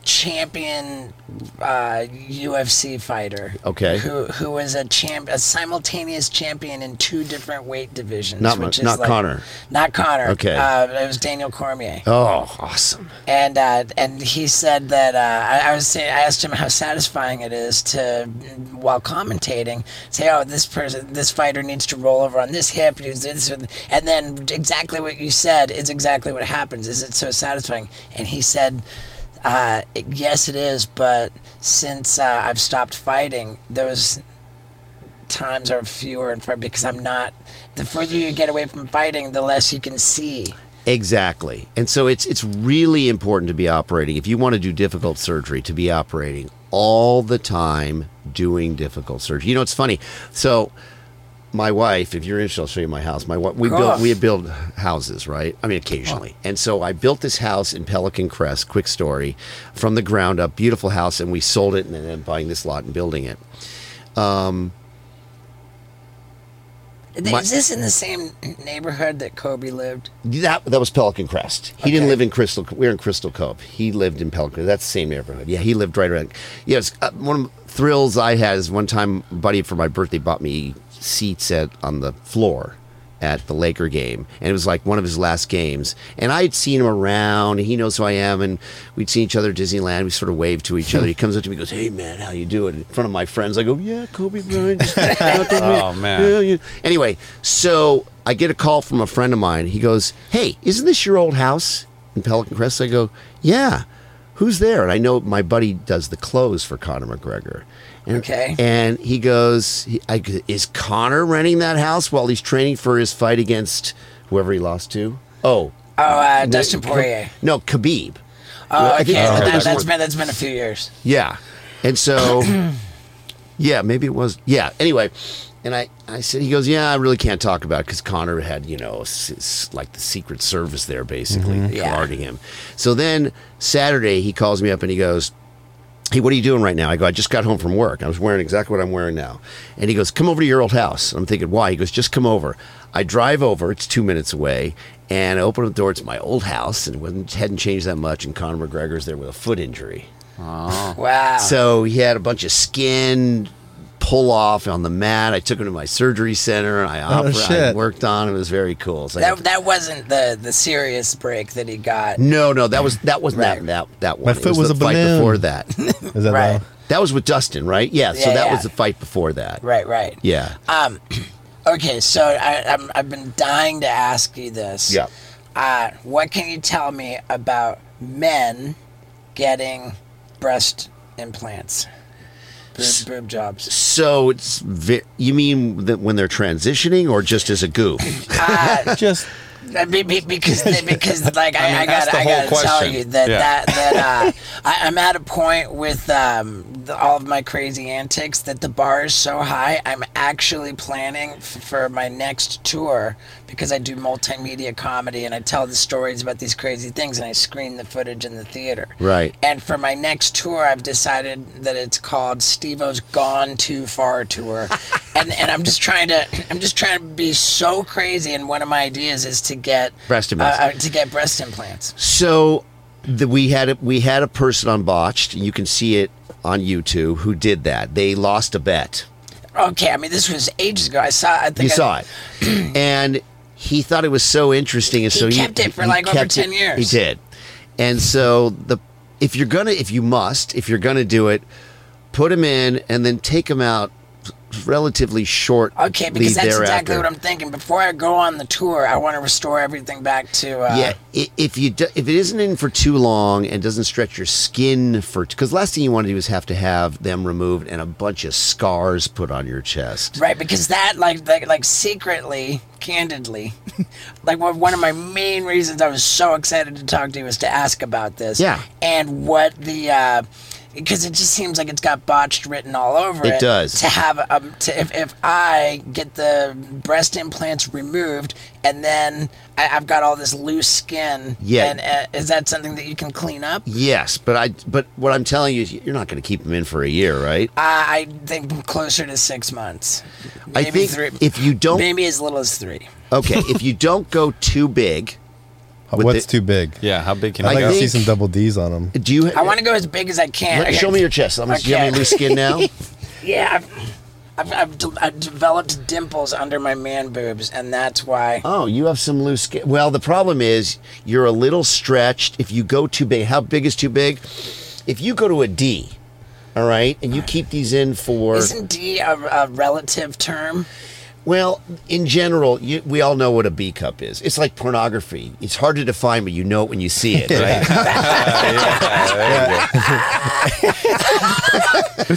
champion uh, UFC fighter. Okay. Who who was a champ, a simultaneous champion in two different weight divisions. Not which not Conor. Not Conor. Okay. Uh, it was Daniel Cormier. Oh, awesome. And uh, and he said that uh, I, I was saying I asked him how satisfying it is to while commentating say oh this person this fighter needs to roll over on this hip this and then exactly what you said is exactly what happens is it so satisfying and he said uh, yes it is but since uh, I've stopped fighting those times are fewer and far because I'm not the further you get away from fighting the less you can see Exactly. And so it's it's really important to be operating if you want to do difficult surgery to be operating all the time doing difficult surgery. You know it's funny. So my wife, if you're interested, I'll show you my house. My we built we build houses, right? I mean occasionally. And so I built this house in Pelican Crest, quick story, from the ground up, beautiful house and we sold it and then buying this lot and building it. My- Is this in the same neighborhood that Kobe lived? That that was Pelican Crest. He didn't live in Crystal. We are in Crystal Cove. He lived in Pelican. That's the same neighborhood. Yeah, he lived right around. Yes, uh, one of the thrills I had is one time, a buddy for my birthday bought me seats at on the floor at the Laker game, and it was like one of his last games. And I had seen him around. And he knows who I am, and we'd seen each other at Disneyland. We sort of waved to each other. He comes up to me, and goes, "Hey man, how you doing?" In front of my friends, I go, "Yeah, Kobe Bryant." Oh, man. Yeah, yeah. Anyway, so I get a call from a friend of mine. He goes, "Hey, isn't this your old house in Pelican Crest?" I go, "Yeah." Who's there? And I know my buddy does the clothes for Conor McGregor. Okay. And he goes, he, I, "Is Conor renting that house while he's training for his fight against whoever he lost to?" Oh, Oh, uh, Dustin Poirier. No, Khabib. Oh, I think- okay. I that, that's that's been that's been a few years. Yeah. And so, yeah, maybe it was. Yeah. Anyway, And I, I said, he goes, yeah, I really can't talk about it because Conor had, you know, s- s- like the Secret Service there basically Yeah. guarding him. So then Saturday he calls me up and he goes, hey, what are you doing right now? I go, I just got home from work. I was wearing exactly what I'm wearing now. And he goes, come over to your old house. I'm thinking, why? He goes, just come over. I drive over. It's two minutes away. And I open the door. It's my old house and it wasn't, hadn't changed that much. And Conor McGregor's there with a foot injury. Oh. Wow. So he had a bunch of skin pull off on the mat. I took him to my surgery center and I, Oh, oper- I worked on it. It was very cool. It's like that, that wasn't the the serious break that he got. no, no, that was that wasn't Right. that that that one. My It foot was the a fight balloon. before that. Is that Right. the- that was with Dustin, right? Yeah. yeah so that yeah. was the fight before that. Right, right. Yeah. Um, okay, so I, I'm, I've been dying to ask you this. Yeah. Uh, what can you tell me about men getting breast implants, boob, boob jobs? So it's ve- you mean that when they're transitioning or just as a goof? Uh, Just Uh, be- be- because because like I, I mean, I, gotta I gotta tell you that Yeah. that that uh, I, I'm at a point with um, the, all of my crazy antics that the bar is so high. I'm actually planning f- for my next tour because I do multimedia comedy and I tell the stories about these crazy things and I screen the footage in the theater. Right. And for my next tour, I've decided that it's called Steve-O's Gone Too Far Tour. and and I'm just trying to I'm just trying to be so crazy and one of my ideas is to get Breast implants. uh, uh, to get breast implants. So the, we had a, we had a person on botched. You can see it on YouTube who did that. They lost a bet. Okay, I mean this was ages ago. I saw I think You I, saw it, and he thought it was so interesting, and so He so kept it for, like, over 10 it- years. He did, and so the if you're gonna if you must if you're gonna do it, put him in and then take him out relatively short. Okay, because that's thereafter. exactly what I'm thinking. Before I go on the tour, I want to restore everything back to uh, yeah, if you do, if it isn't in for too long and doesn't stretch your skin for because last thing you want to do is have to have them removed and a bunch of scars put on your chest. Right, because that, like, like, like secretly, candidly, like one of my main reasons I was so excited to talk to you was to ask about this. Yeah. And what the, uh, because it just seems like it's got botched written all over it. It does. To have, um, to if, if I get the breast implants removed and then I, I've got all this loose skin. Yeah. And uh, is that something that you can clean up? Yes, but I but what I'm telling you is you're not going to keep them in for a year, right? Uh, I think closer to six months. I think three. if you don't Maybe as little as three. okay, if you don't go too big, what's the- too big? Yeah, how big can I'd I like go? to see some double D's on them. do you? I want to go as big as I can. Let- I show me your chest. Let me. Do you have any Okay. loose skin now? Yeah, I've, I've, I've, de- I've developed dimples under my man boobs, and that's why. Oh, you have some loose skin. Well, the problem is you're a little stretched. If you go too big, how big is too big? If you go to a D, all right, and you keep these in for Isn't D a, a relative term? Well, in general, you, we all know what a B cup is. It's like pornography. It's hard to define, but you know it when you see it, right?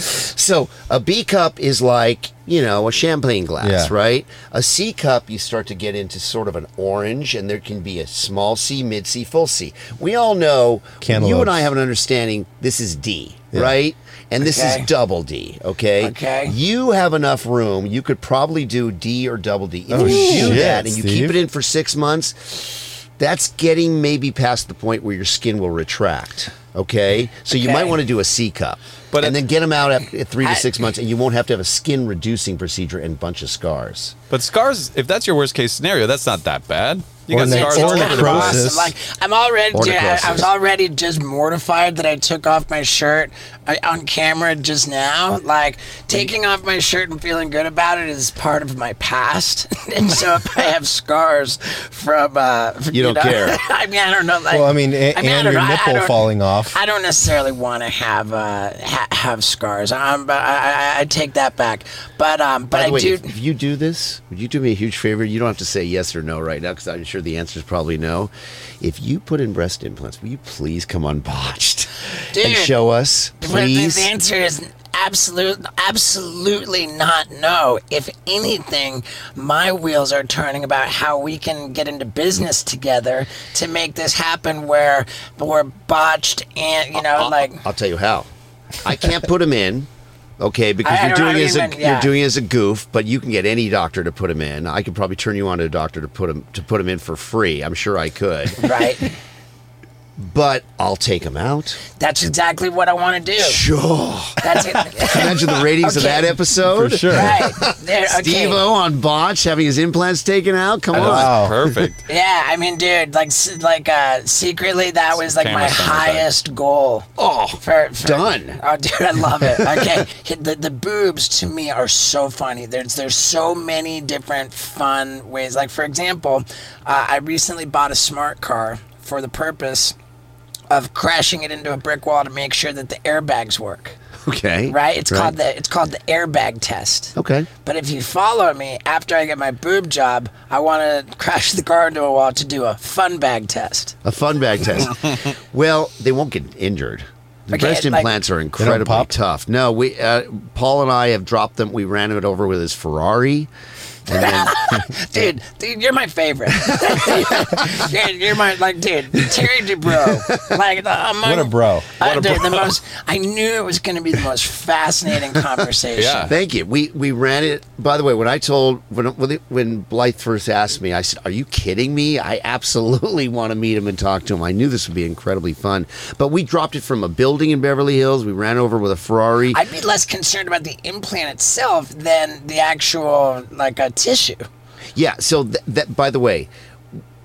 so a B cup is like you know a champagne glass, Yeah. right? A C cup, you start to get into sort of an orange, and there can be a small C, mid C, full C. We all know. You and I have an understanding. This is D, Yeah. right? And this Okay. is double D, okay? Okay. You have enough room. You could probably do D or double D. If Oh, you do shit, that and you keep it in for six months, that's getting maybe past the point where your skin will retract. Okay, so you Okay. might want to do a C cup, But and it- then get them out at, at three to I- six months, and you won't have to have a skin reducing procedure and bunch of scars. But scars, if that's your worst case scenario, that's not that bad. You Or got scars all over the necrosis. place. Like I'm already, Or dude, I, I was already just mortified that I took off my shirt uh, on camera just now. Like taking off my shirt and feeling good about it is part of my past, and so if I have scars from, uh, You don't care. I mean, I don't know. Like, Well, I mean, a- I and don't your know, I- I nipple falling off. I don't necessarily want to have uh, ha- have scars. Um, but I, I, I take that back. But um, but By the I way, do. if, if you do this, would you do me a huge favor? You don't have to say yes or no right now because I'm sure the answer is probably no. If you put in breast implants, will you please come on botched and show us, But the, please? the answer is absolute, absolutely not no. If anything, my wheels are turning about how we can get into business together to make this happen. Where we're botched and you know, like I'll tell you how. I can't put them in, Okay, because I- I you're don't doing know as a you meant, yeah. you're doing as a goof, but you can get any doctor to put him in. I could probably turn you on to a doctor to put him to put him in for free. I'm sure I could, Right. but I'll take him out. That's exactly what I want to do. Sure. That's it. Imagine the ratings of that episode. For sure. right. There, okay. Steve-O on botch having his implants taken out. Come on. Wow. Perfect. Yeah, I mean, dude, like, like, uh, secretly, that was like Camera my center back. highest goal. Oh, For, for- done. Oh, dude, I love it. Okay, the the boobs to me are so funny. There's there's so many different fun ways. Like for example, uh, I recently bought a smart car for the purpose of crashing it into a brick wall to make sure that the airbags work. Okay. Right? It's called the it's called the airbag test. Okay. But if you follow me after I get my boob job, I want to crash the car into a wall to do a fun bag test. A fun bag test. well, they won't get injured. The Okay, breast like- implants are incredibly tough. No, we uh, Paul and I have dropped them. We ran it over with his Ferrari, dude, dude, you're my favorite. you're, you're my like, dude, Terry Dubrow. Like, the, among, What a bro. Uh, dude, the most. I knew it was going to be the most fascinating conversation. Yeah. Thank you. We we ran it. By the way, when I told when when, when Blythe first asked me, I said, "Are you kidding me? I absolutely want to meet him and talk to him. I knew this would be incredibly fun." But we dropped it from a building in Beverly Hills. We ran over with a Ferrari. I'd be less concerned about the implant itself than the actual like a tissue. Yeah. So th- that, by the way,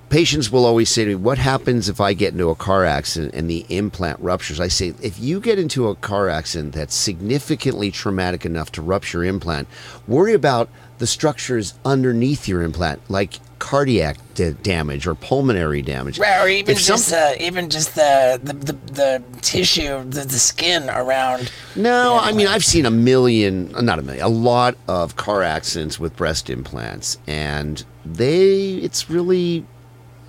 patients will always say to me, "What happens if I get into a car accident and the implant ruptures?" I say, if you get into a car accident that's significantly traumatic enough to rupture implant, worry about the structures underneath your implant, like cardiac da- damage or pulmonary damage. Right, or even some- just uh, even just the the, the, the tissue, the, the skin around. No, I mean. I've seen a million, uh, not a million, a lot of car accidents with breast implants, and they, it's really,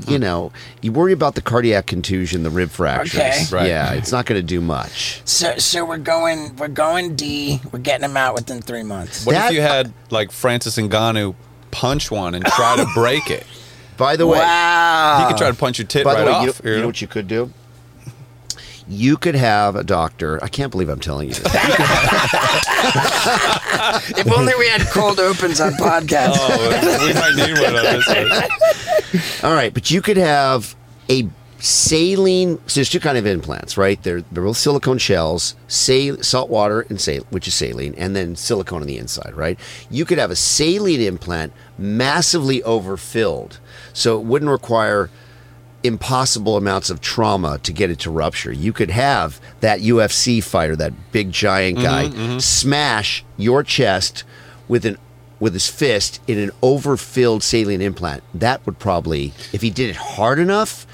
you know, you worry about the cardiac contusion, the rib fractures. Okay. Right. Yeah, it's not going to do much. So so we're going we're going D. We're getting them out within three months. What That- if you had like Francis and Ngannou punch one and try to break it? By the way, Wow. He could try to punch your tit by right the way, off. you, know, you know what you could do? You could have a doctor. I can't believe I'm telling you this. If only we had cold opens on podcasts. oh, we might need one of this. All right, but you could have a saline. So there's two kind of implants, right? They're they're both silicone shells, sal, salt water and sal, which is saline, and then silicone on the inside, right? You could have a saline implant massively overfilled, so it wouldn't require impossible amounts of trauma to get it to rupture. You could have that UFC fighter, that big giant guy, mm-hmm, mm-hmm. smash your chest with an with his fist in an overfilled saline implant. That would probably, if he did it hard enough,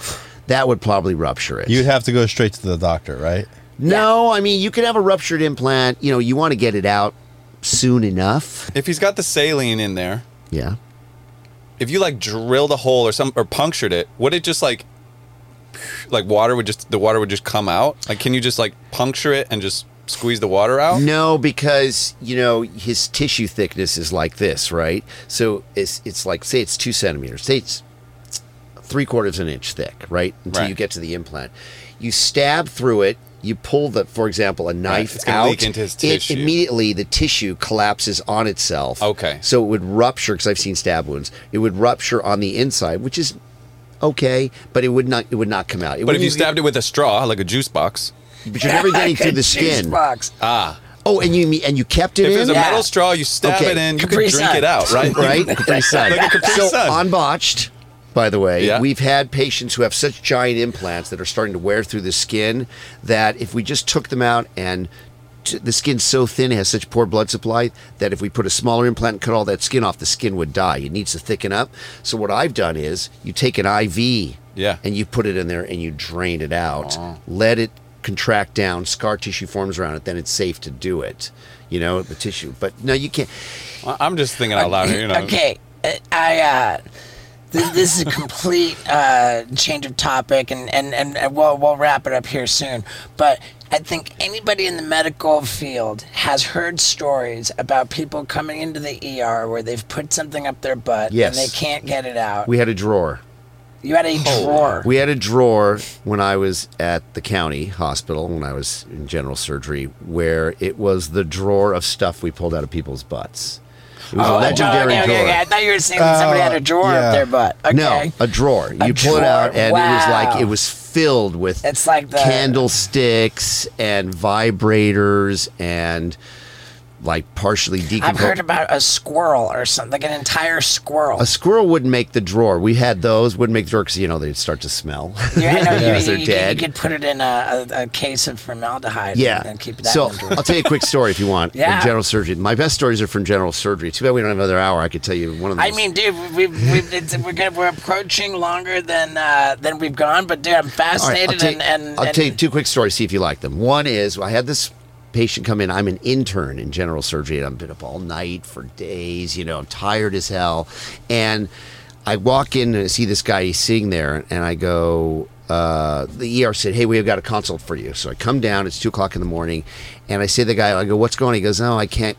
that would probably rupture it. You'd have to go straight to the doctor, right? no, I mean you could have a ruptured implant. You know, you want to get it out soon enough. If he's got the saline in there, Yeah. if you like drilled a hole or some or punctured it, would it just like like water would just the water would just come out? Like can you just like puncture it and just squeeze the water out? No, because you know his tissue thickness is like this, right? So it's it's like say it's two centimeters, say it's three quarters of an inch thick, right? Until Right. you get to the implant, you stab through it. You pull the, for example, a knife it's out. leak into his it immediately the tissue collapses on itself. Okay. So it would rupture because I've seen stab wounds. It would rupture on the inside, which is okay, but it would not. It would not come out. It But if you wouldn't- stabbed it with a straw, like a juice box, but you're never getting through the Juice skin. box. ah, Oh, and you and you kept it if in. it's a Yeah. metal straw, you stab Okay. it in, you Capri can drink Sun. it out, right? right? Capri Sun. Like a Capri so Sun. On botched, by the way, Yeah. we've had patients who have such giant implants that are starting to wear through the skin that if we just took them out and t- the skin's so thin, it has such poor blood supply that if we put a smaller implant and cut all that skin off, the skin would die. It needs to thicken up. So what I've done is you take an IV, Yeah. and you put it in there and you drain it out, let it contract down, scar tissue forms around it, then it's safe to do it. You know the tissue, but no, you can't. I- I'm just thinking out loud here, you know. Okay, uh, I. Uh, this, this is a complete uh, change of topic, and, and, and, and we'll, we'll wrap it up here soon. But I think anybody in the medical field has heard stories about people coming into the ER where they've put something up their butt Yes. and they can't get it out. We had a drawer. You had a drawer. We had a drawer when I was at the county hospital when I was in general surgery where it was the drawer of stuff we pulled out of people's butts. It was a Oh, legendary okay, okay, drawer. okay. I thought you were saying that somebody had a uh, drawer yeah. up their butt. Okay. No, a drawer. You A pull it out, drawer. and it was like it was filled with It's like the- candlesticks and vibrators and like partially I've decomposed. heard about a squirrel or something, like an entire squirrel. a squirrel wouldn't make the drawer. We had those. Wouldn't make the drawer because you know they'd start to smell. Yeah, know. you, you, they're you, dead. you could put it in a, a, a case of formaldehyde Yeah. and keep that so in the drawer. I'll tell you a quick story if you want. Yeah. General surgery. My best stories are from general surgery. Too bad we don't have another hour. I could tell you one of those. I mean, dude, we've, we've, it's, we're, gonna, we're approaching longer than uh, than we've gone, but dude, I'm All right, fascinated I'll, tell you, and, and, I'll and tell you two quick stories. See if you like them. One is I had this patient come in. I'm an intern in general surgery, and I've been up all night for days. You know, I'm tired as hell, and I walk in and see this guy. He's sitting there, and I go. Uh, the ER said, "Hey, we've got a consult for you." So I come down. It's two o'clock in the morning, and I say to the guy, "I go, what's going on?" He goes, "No, I can't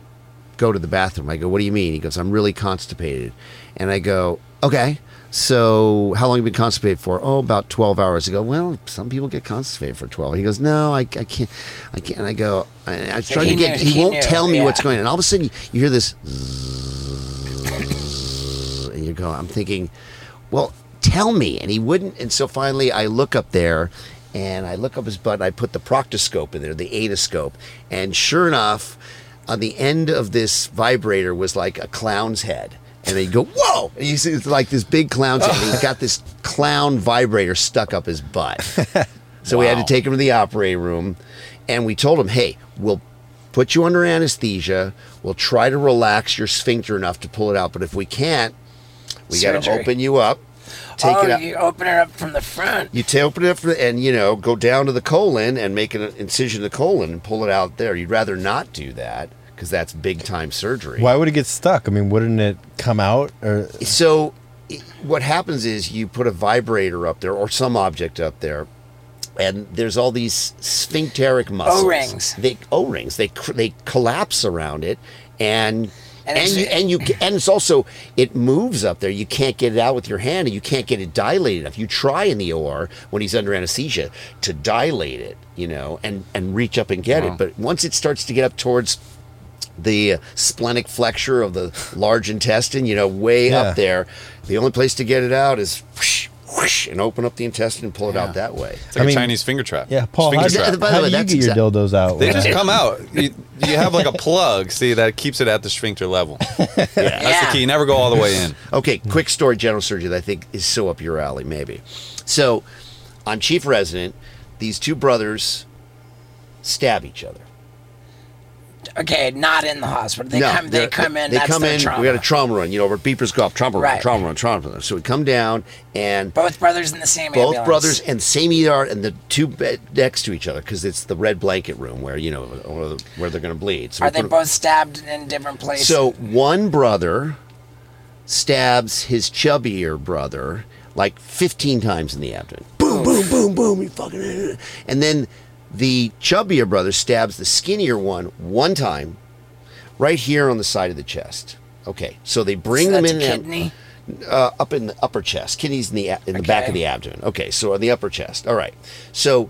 go to the bathroom." I go, "What do you mean?" He goes, "I'm really constipated," and I go, "Okay." So, how long have you been constipated for? Oh, about 12 hours. I go, well, some people get constipated for 12. He goes, no, I, I can't. I can't. And I go, I, I trying to get, knew, he, he won't knew, tell me what's going on. And all of a sudden, you, you hear this, and you go, I'm thinking, well, tell me. And he wouldn't. And so finally, I look up there and I look up his butt and I put the proctoscope in there, the otoscope. And sure enough, on the end of this vibrator was like a clown's head. And then you go, whoa! And you see it's like this big clown. And he's got this clown vibrator stuck up his butt. So we had to Wow. take him to the operating room, and we told him, "Hey, we'll put you under anesthesia. We'll try to relax your sphincter enough to pull it out. But if we can't, we got to Surgery. open you up, take oh, it out. you open it up from the front. You ta- open it up, for, and you know, go down to the colon and make an incision in the colon and pull it out there. You'd rather not do that because that's big time surgery. Why would it get stuck? I mean, wouldn't it come out? Or So, what happens is you put a vibrator up there or some object up there, and there's all these sphincteric muscles. O-rings. They O-rings. They they collapse around it, and. And And, you, and you and it's also it moves up there. You can't get it out with your hand, and you can't get it dilated enough. You try in the OR when he's under anesthesia to dilate it, you know, and and reach up and get Wow. it. But once it starts to get up towards the splenic flexure of the large intestine, you know, way Yeah. up there. The only place to get it out is whoosh, whoosh, and open up the intestine and pull it out that way. It's like I mean- a Chinese finger trap. yeah, Paul, Finger how, trap. do, By the how way, do you that's get your exact- dildos out? They just come out. You, you have like a plug, see, that keeps it at the sphincter level. yeah. That's Yeah. the key. You never go all the way in. Okay, quick story, general surgery that I think is so up your alley, maybe. So, I'm chief resident. These two brothers stab each other. Okay, not in the hospital. They No, come. They come in. They come in. Trauma. We got a trauma run. You know, over at Beepers Golf, trauma run, Right. trauma run, trauma run. So we come down and Both brothers in the same both ambulance. brothers and same ER and the two bed next to each other because it's the red blanket room where you know where they're going to bleed. So Are they both stabbed in different places? So one brother stabs his chubbier brother like 15 times in the abdomen. Boom, boom, boom, boom. He fucking. And then the chubbier brother stabs the skinnier one one time, right here on the side of the chest. Okay, so they bring So them in kidney. uh, up in the upper chest. Kidneys in the in the back of the abdomen. Okay, so on the upper chest. All right. So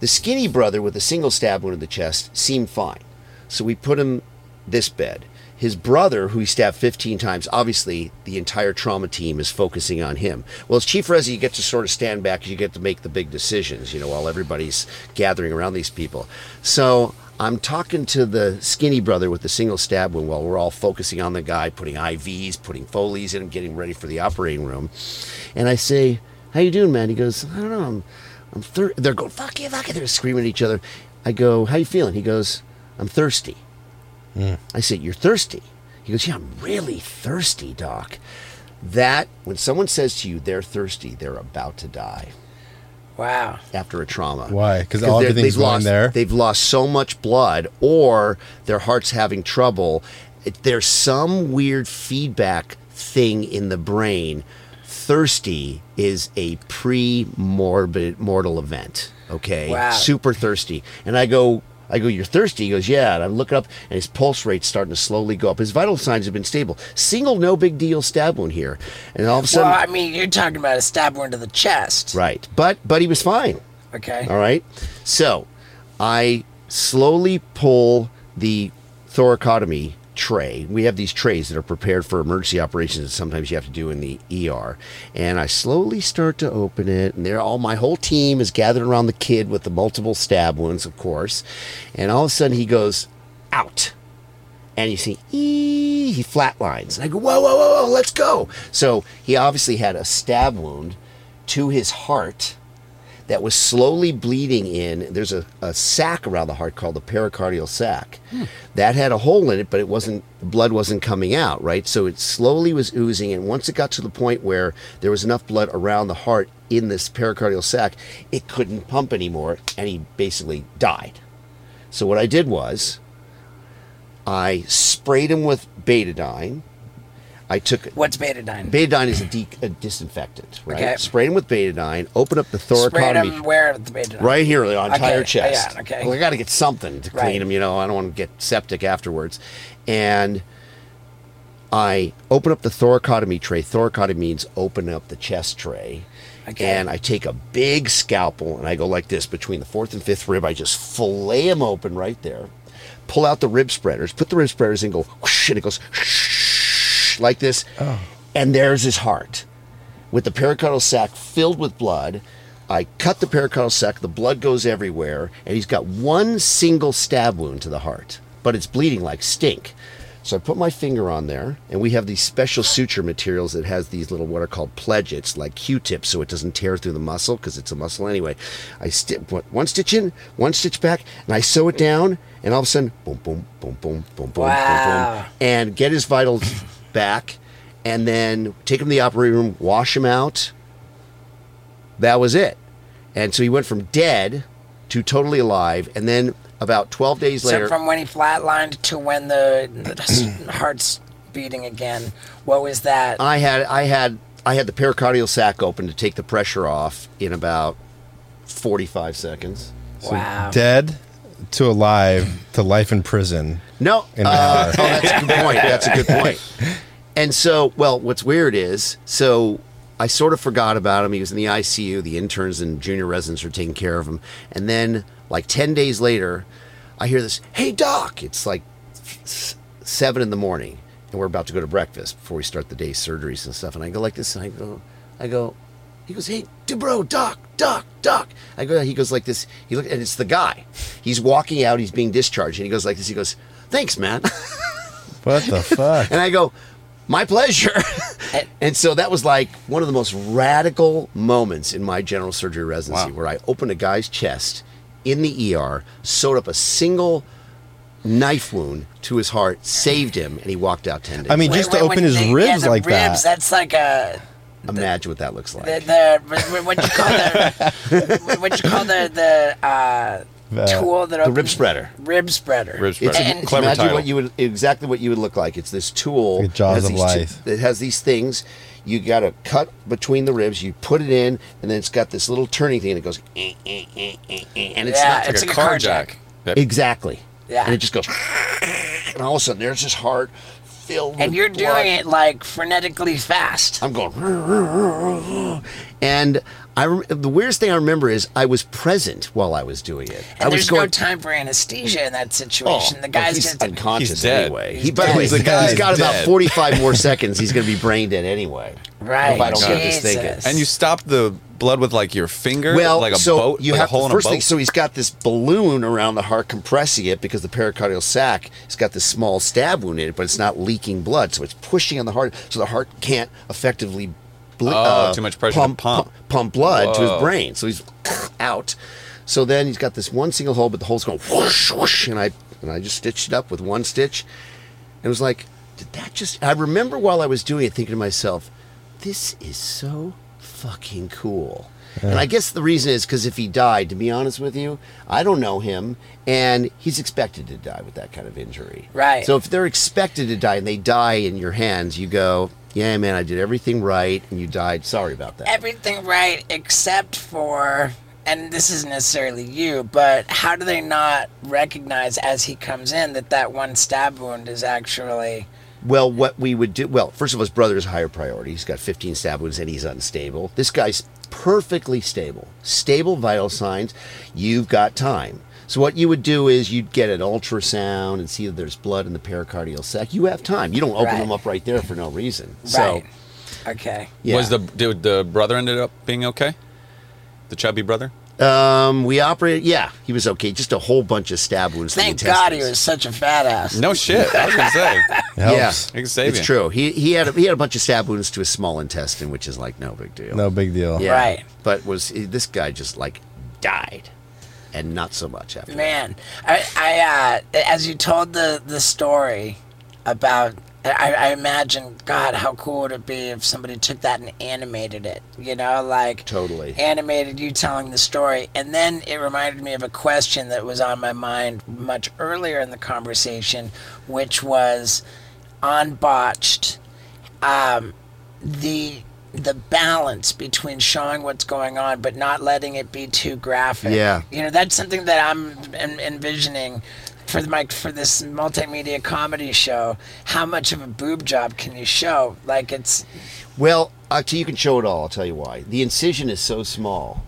the skinny brother with a single stab wound in the chest seemed fine. So we put him this bed. His brother, who he stabbed 15 times, obviously the entire trauma team is focusing on him. Well, as chief resi, you get to sort of stand back, you get to make the big decisions, you know, while everybody's gathering around these people. So I'm talking to the skinny brother with the single stab wound while we're all focusing on the guy, putting IVs, putting Foley's in him, getting ready for the operating room. And I say, how you doing, man? He goes, I don't know, I'm, I'm. They're going, fuck you, fuck you. They're screaming at each other. I go, how you feeling? He goes, I'm thirsty. I said, You're thirsty. He goes, Yeah, I'm really thirsty, doc. That, when someone says to you they're thirsty, they're about to die Wow. after a trauma. Why? 'Cause all they're- everything's they've lost, there? They've lost so much blood, or their heart's having trouble. There's some weird feedback thing in the brain. Thirsty is a pre-morbid mortal event. Okay, Wow. super thirsty, and I go. I go, You're thirsty? He goes, Yeah. And I look up, and his pulse rate's starting to slowly go up. His vital signs have been stable. Single, no big deal stab wound here. And all of a sudden, Well, I mean, you're talking about a stab wound to the chest. right. But, but he was fine. Okay. All right. So I slowly pull the thoracotomy tray. We have these trays that are prepared for emergency operations that sometimes you have to do in the ER. And I slowly start to open it, and there all my whole team is gathered around the kid with the multiple stab wounds, of course. And all of a sudden he goes out. And you see, ee, he flatlines. And I go, whoa, whoa, whoa, whoa, let's go. So he obviously had a stab wound to his heart that was slowly bleeding in. There's a, a sac around the heart called the pericardial sac. That had a hole in it, but it wasn't blood wasn't coming out, right? So it slowly was oozing, and once it got to the point where there was enough blood around the heart in this pericardial sac, it couldn't pump anymore, and he basically died. So what I did was I sprayed him with betadine. I took What's betadine? betadine is a, de- a disinfectant, right? Okay. Sprayed him with betadine. Open up the thoracotomy him where with the betadine? right here, the entire Okay, chest. yeah, okay. Well, I got to get something to clean Right. them. You know, I don't want to get septic afterwards. And I open up the thoracotomy tray. Thoracotomy means open up the chest tray. Okay. And I take a big scalpel and I go like this between the fourth and fifth rib. I just fillet him open right there. Pull out the rib spreaders. Put the rib spreaders in. Go whoosh, and it goes whoosh, like this. Oh. And there's his heart with the pericardial sac filled with blood. I cut the pericardial sac, the blood goes everywhere, and he's got one single stab wound to the heart, but it's bleeding like stink. So I put my finger on there, and we have these special suture materials that has these little what are called pledgets, like Q-tips, so it doesn't tear through the muscle because it's a muscle anyway. I sti- put one stitch in, one stitch back, and I sew it down, and all of a sudden, boom, boom, boom, boom, boom, boom, boom, boom, and get his vitals back, and then take him to the operating room, wash him out, that was it. And so he went from dead to totally alive. And then about 12 days So later, from when he flatlined to when the, the heart's beating again, what was that? I had, I had, I had the pericardial sac open to take the pressure off in about 45 seconds. wow. Dead to alive to life in prison. No. In Uh, oh, that's a good point. That's a good point. And so, well, what's weird is, so I sort of forgot about him. He was in the ICU. The interns and junior residents were taking care of him. And then, like 10 days later, I hear this, hey, doc. It's like seven in the morning. And we're about to go to breakfast before we start the day's surgeries and stuff. And I go like this, and I go, I go, he goes, hey, dude, bro, doc, doc, duck. I go, he goes like this. He look, and it's the guy. He's walking out. He's being discharged, and he goes like this. He goes, thanks, man. What the fuck? and I go, my pleasure. and so that was like one of the most radical moments in my general surgery residency, Wow. where I opened a guy's chest in the ER, sewed up a single knife wound to his heart, saved him, and he walked out ten days. I mean, Wait, just to wait, open his they- ribs the like ribs, that. That's like a imagine what that looks like. the, the what you call the what you call the the uh, The- tool that the opens rib spreader. rib spreader. Rib spreader. It's And- Clever imagine title. what you would exactly what you would look like. It's this tool. Like Jaws it has of these Life. it has these things. You got to cut between the ribs. You put it in, and then it's got this little turning thing. And it goes, eh, eh, eh, eh, eh, and it's Yeah, not Like It's a like a car car jack. jack. Exactly. Yeah. and it just goes, and all of a sudden there's this heart filled. and with you're blood. doing it like frenetically fast. I'm going, and I rem- the weirdest thing I remember is I was present while I was doing it. And I And was there's going. no time for anesthesia in that oh, situation. the oh, guy's he's just unconscious He's dead. anyway. He's he, by the dead. way, He's the he's guy's got about 45 more seconds. He's going to be brain dead anyway. right. If I don't get this Jesus. thinking. And you stop the blood with like your finger, Well, like a so boat, you like have a hole the in a first boat. thing. So he's got this balloon around the heart, compressing it because the pericardial sac has got this small stab wound in it, but it's not leaking blood, so it's pushing on the heart, so the heart can't effectively. Ble- Oh, uh, too much pressure to pump, pump. pump blood to his brain, so he's out. So then he's got this one single hole, but the hole's going whoosh whoosh, and I and I just stitched it up with one stitch, and it was like, did that just? I remember while I was doing it, thinking to myself, this is so fucking cool. And I guess the reason is because if he died, to be honest with you, I don't know him, and he's expected to die with that kind of injury. Right. So if they're expected to die and they die in your hands, you go, yeah, man, I did everything right, and you died. Sorry about that. Everything right except for and this isn't necessarily you, but how do they not recognize as he comes in that that one stab wound is actually Well, what we would do, well, first of all, his brother is higher priority. He's got 15 stab wounds and he's unstable. This guy's perfectly stable. Stable vital signs. You've got time. So what you would do is you'd get an ultrasound and see if there's blood in the pericardial sac. You have time. You don't open Right. them up right there for no reason. So, right? Okay. yeah. Was the did the brother ended up being okay? The chubby brother? Um, we operated, yeah, he was okay. Just a whole bunch of stab wounds. to the Thank God he was such a fat ass. No shit. I was gonna say. Yeah, Helps. It can save it's you. true. He he had a, he had a bunch of stab wounds to his small intestine, which is like no big deal. No big deal. Yeah. Right. But was this guy just like died, and not so much after. Man, I, I uh, as you told the the story about, I, I imagine, God, how cool would it be if somebody took that and animated it? You know, like Totally. animated you telling the story, and then it reminded me of a question that was on my mind much earlier in the conversation, which was on botched. Um, the the balance between showing what's going on but not letting it be too graphic. Yeah. You know, that's something that I'm en- envisioning for my for this multimedia comedy show. How much of a boob job can you show? Like it's Well, actually, you can show it all. I'll tell you why. The incision is so small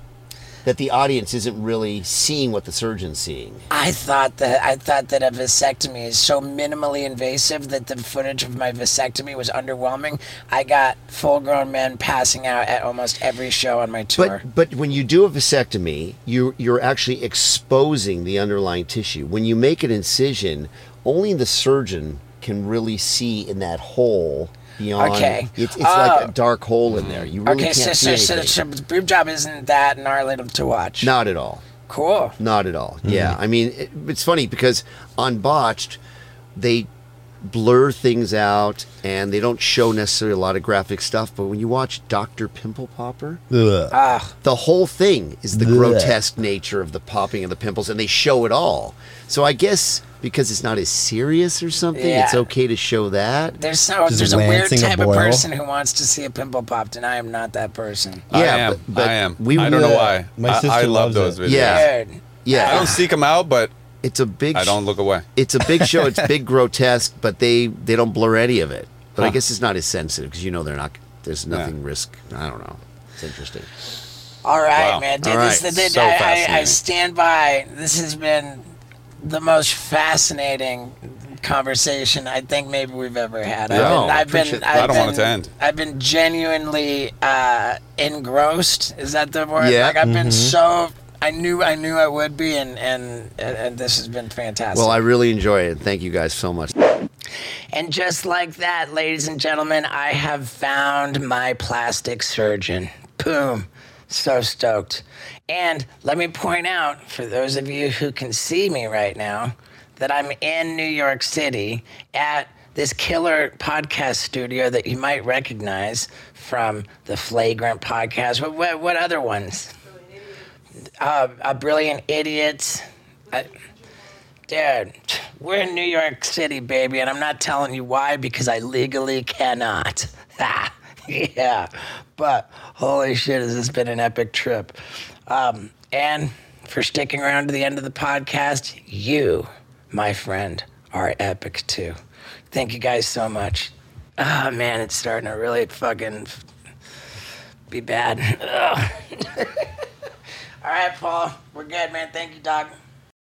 that the audience isn't really seeing what the surgeon's seeing. I thought that I thought that a vasectomy is so minimally invasive that the footage of my vasectomy was underwhelming. I got full-grown men passing out at almost every show on my tour. But but when you do a vasectomy, you you're actually exposing the underlying tissue. When you make an incision, only the surgeon can really see in that hole beyond. Okay. It's, it's like Oh. a dark hole in there. You really okay, can't so see so, so, anything. so boob job isn't that gnarly to watch. Not at all. Cool. Not at all. Yeah, I mean, it, it's funny because on botched, they blur things out and they don't show necessarily a lot of graphic stuff. But when you watch Doctor Pimple Popper, Ugh. Ah, the whole thing is the Blech. grotesque nature of the popping of the pimples, and they show it all. So I guess because it's not as serious or something, it's okay to show that. there's so there's a weird lancing a type of person who wants to see a pimple popped, and I am not that person. I Yeah, am. but- but I am. we I don't know why. My I, I sister love loves those it. videos. Yeah. Dude. Yeah, I don't seek them out, but it's a big. I don't look away. It's a big show. It's big, grotesque, but they they don't blur any of it. But I guess it's not as sensitive because you know they're not. There's nothing risk. I don't know. It's interesting. All right, Wow. man. Dude, All this, right. this- So I, I, I stand by. This has been the most fascinating conversation I think maybe we've ever had. Yeah, I've been, I've been, I've I don't want it to end. I've been genuinely uh, engrossed. Is that the word? Yeah. Like I've been so. I knew I knew I would be, and and and, and this has been fantastic. Well, I really enjoy it. Thank you guys so much. And just like that, ladies and gentlemen, I have found my plastic surgeon. Boom. So stoked. And let me point out, for those of you who can see me right now, that I'm in New York City at this killer podcast studio that you might recognize from the Flagrant podcast. What, what, what other ones? Uh, a Brilliant Idiot. I, Dude, we're in New York City, baby, and I'm not telling you why because I legally cannot. yeah, but holy shit, has this been an epic trip. Um, and for sticking around to the end of the podcast, you, my friend, are epic too. Thank you guys so much. Ah, man, it's starting to really fucking be bad. All right, Paul, we're good, man. Thank you, dog.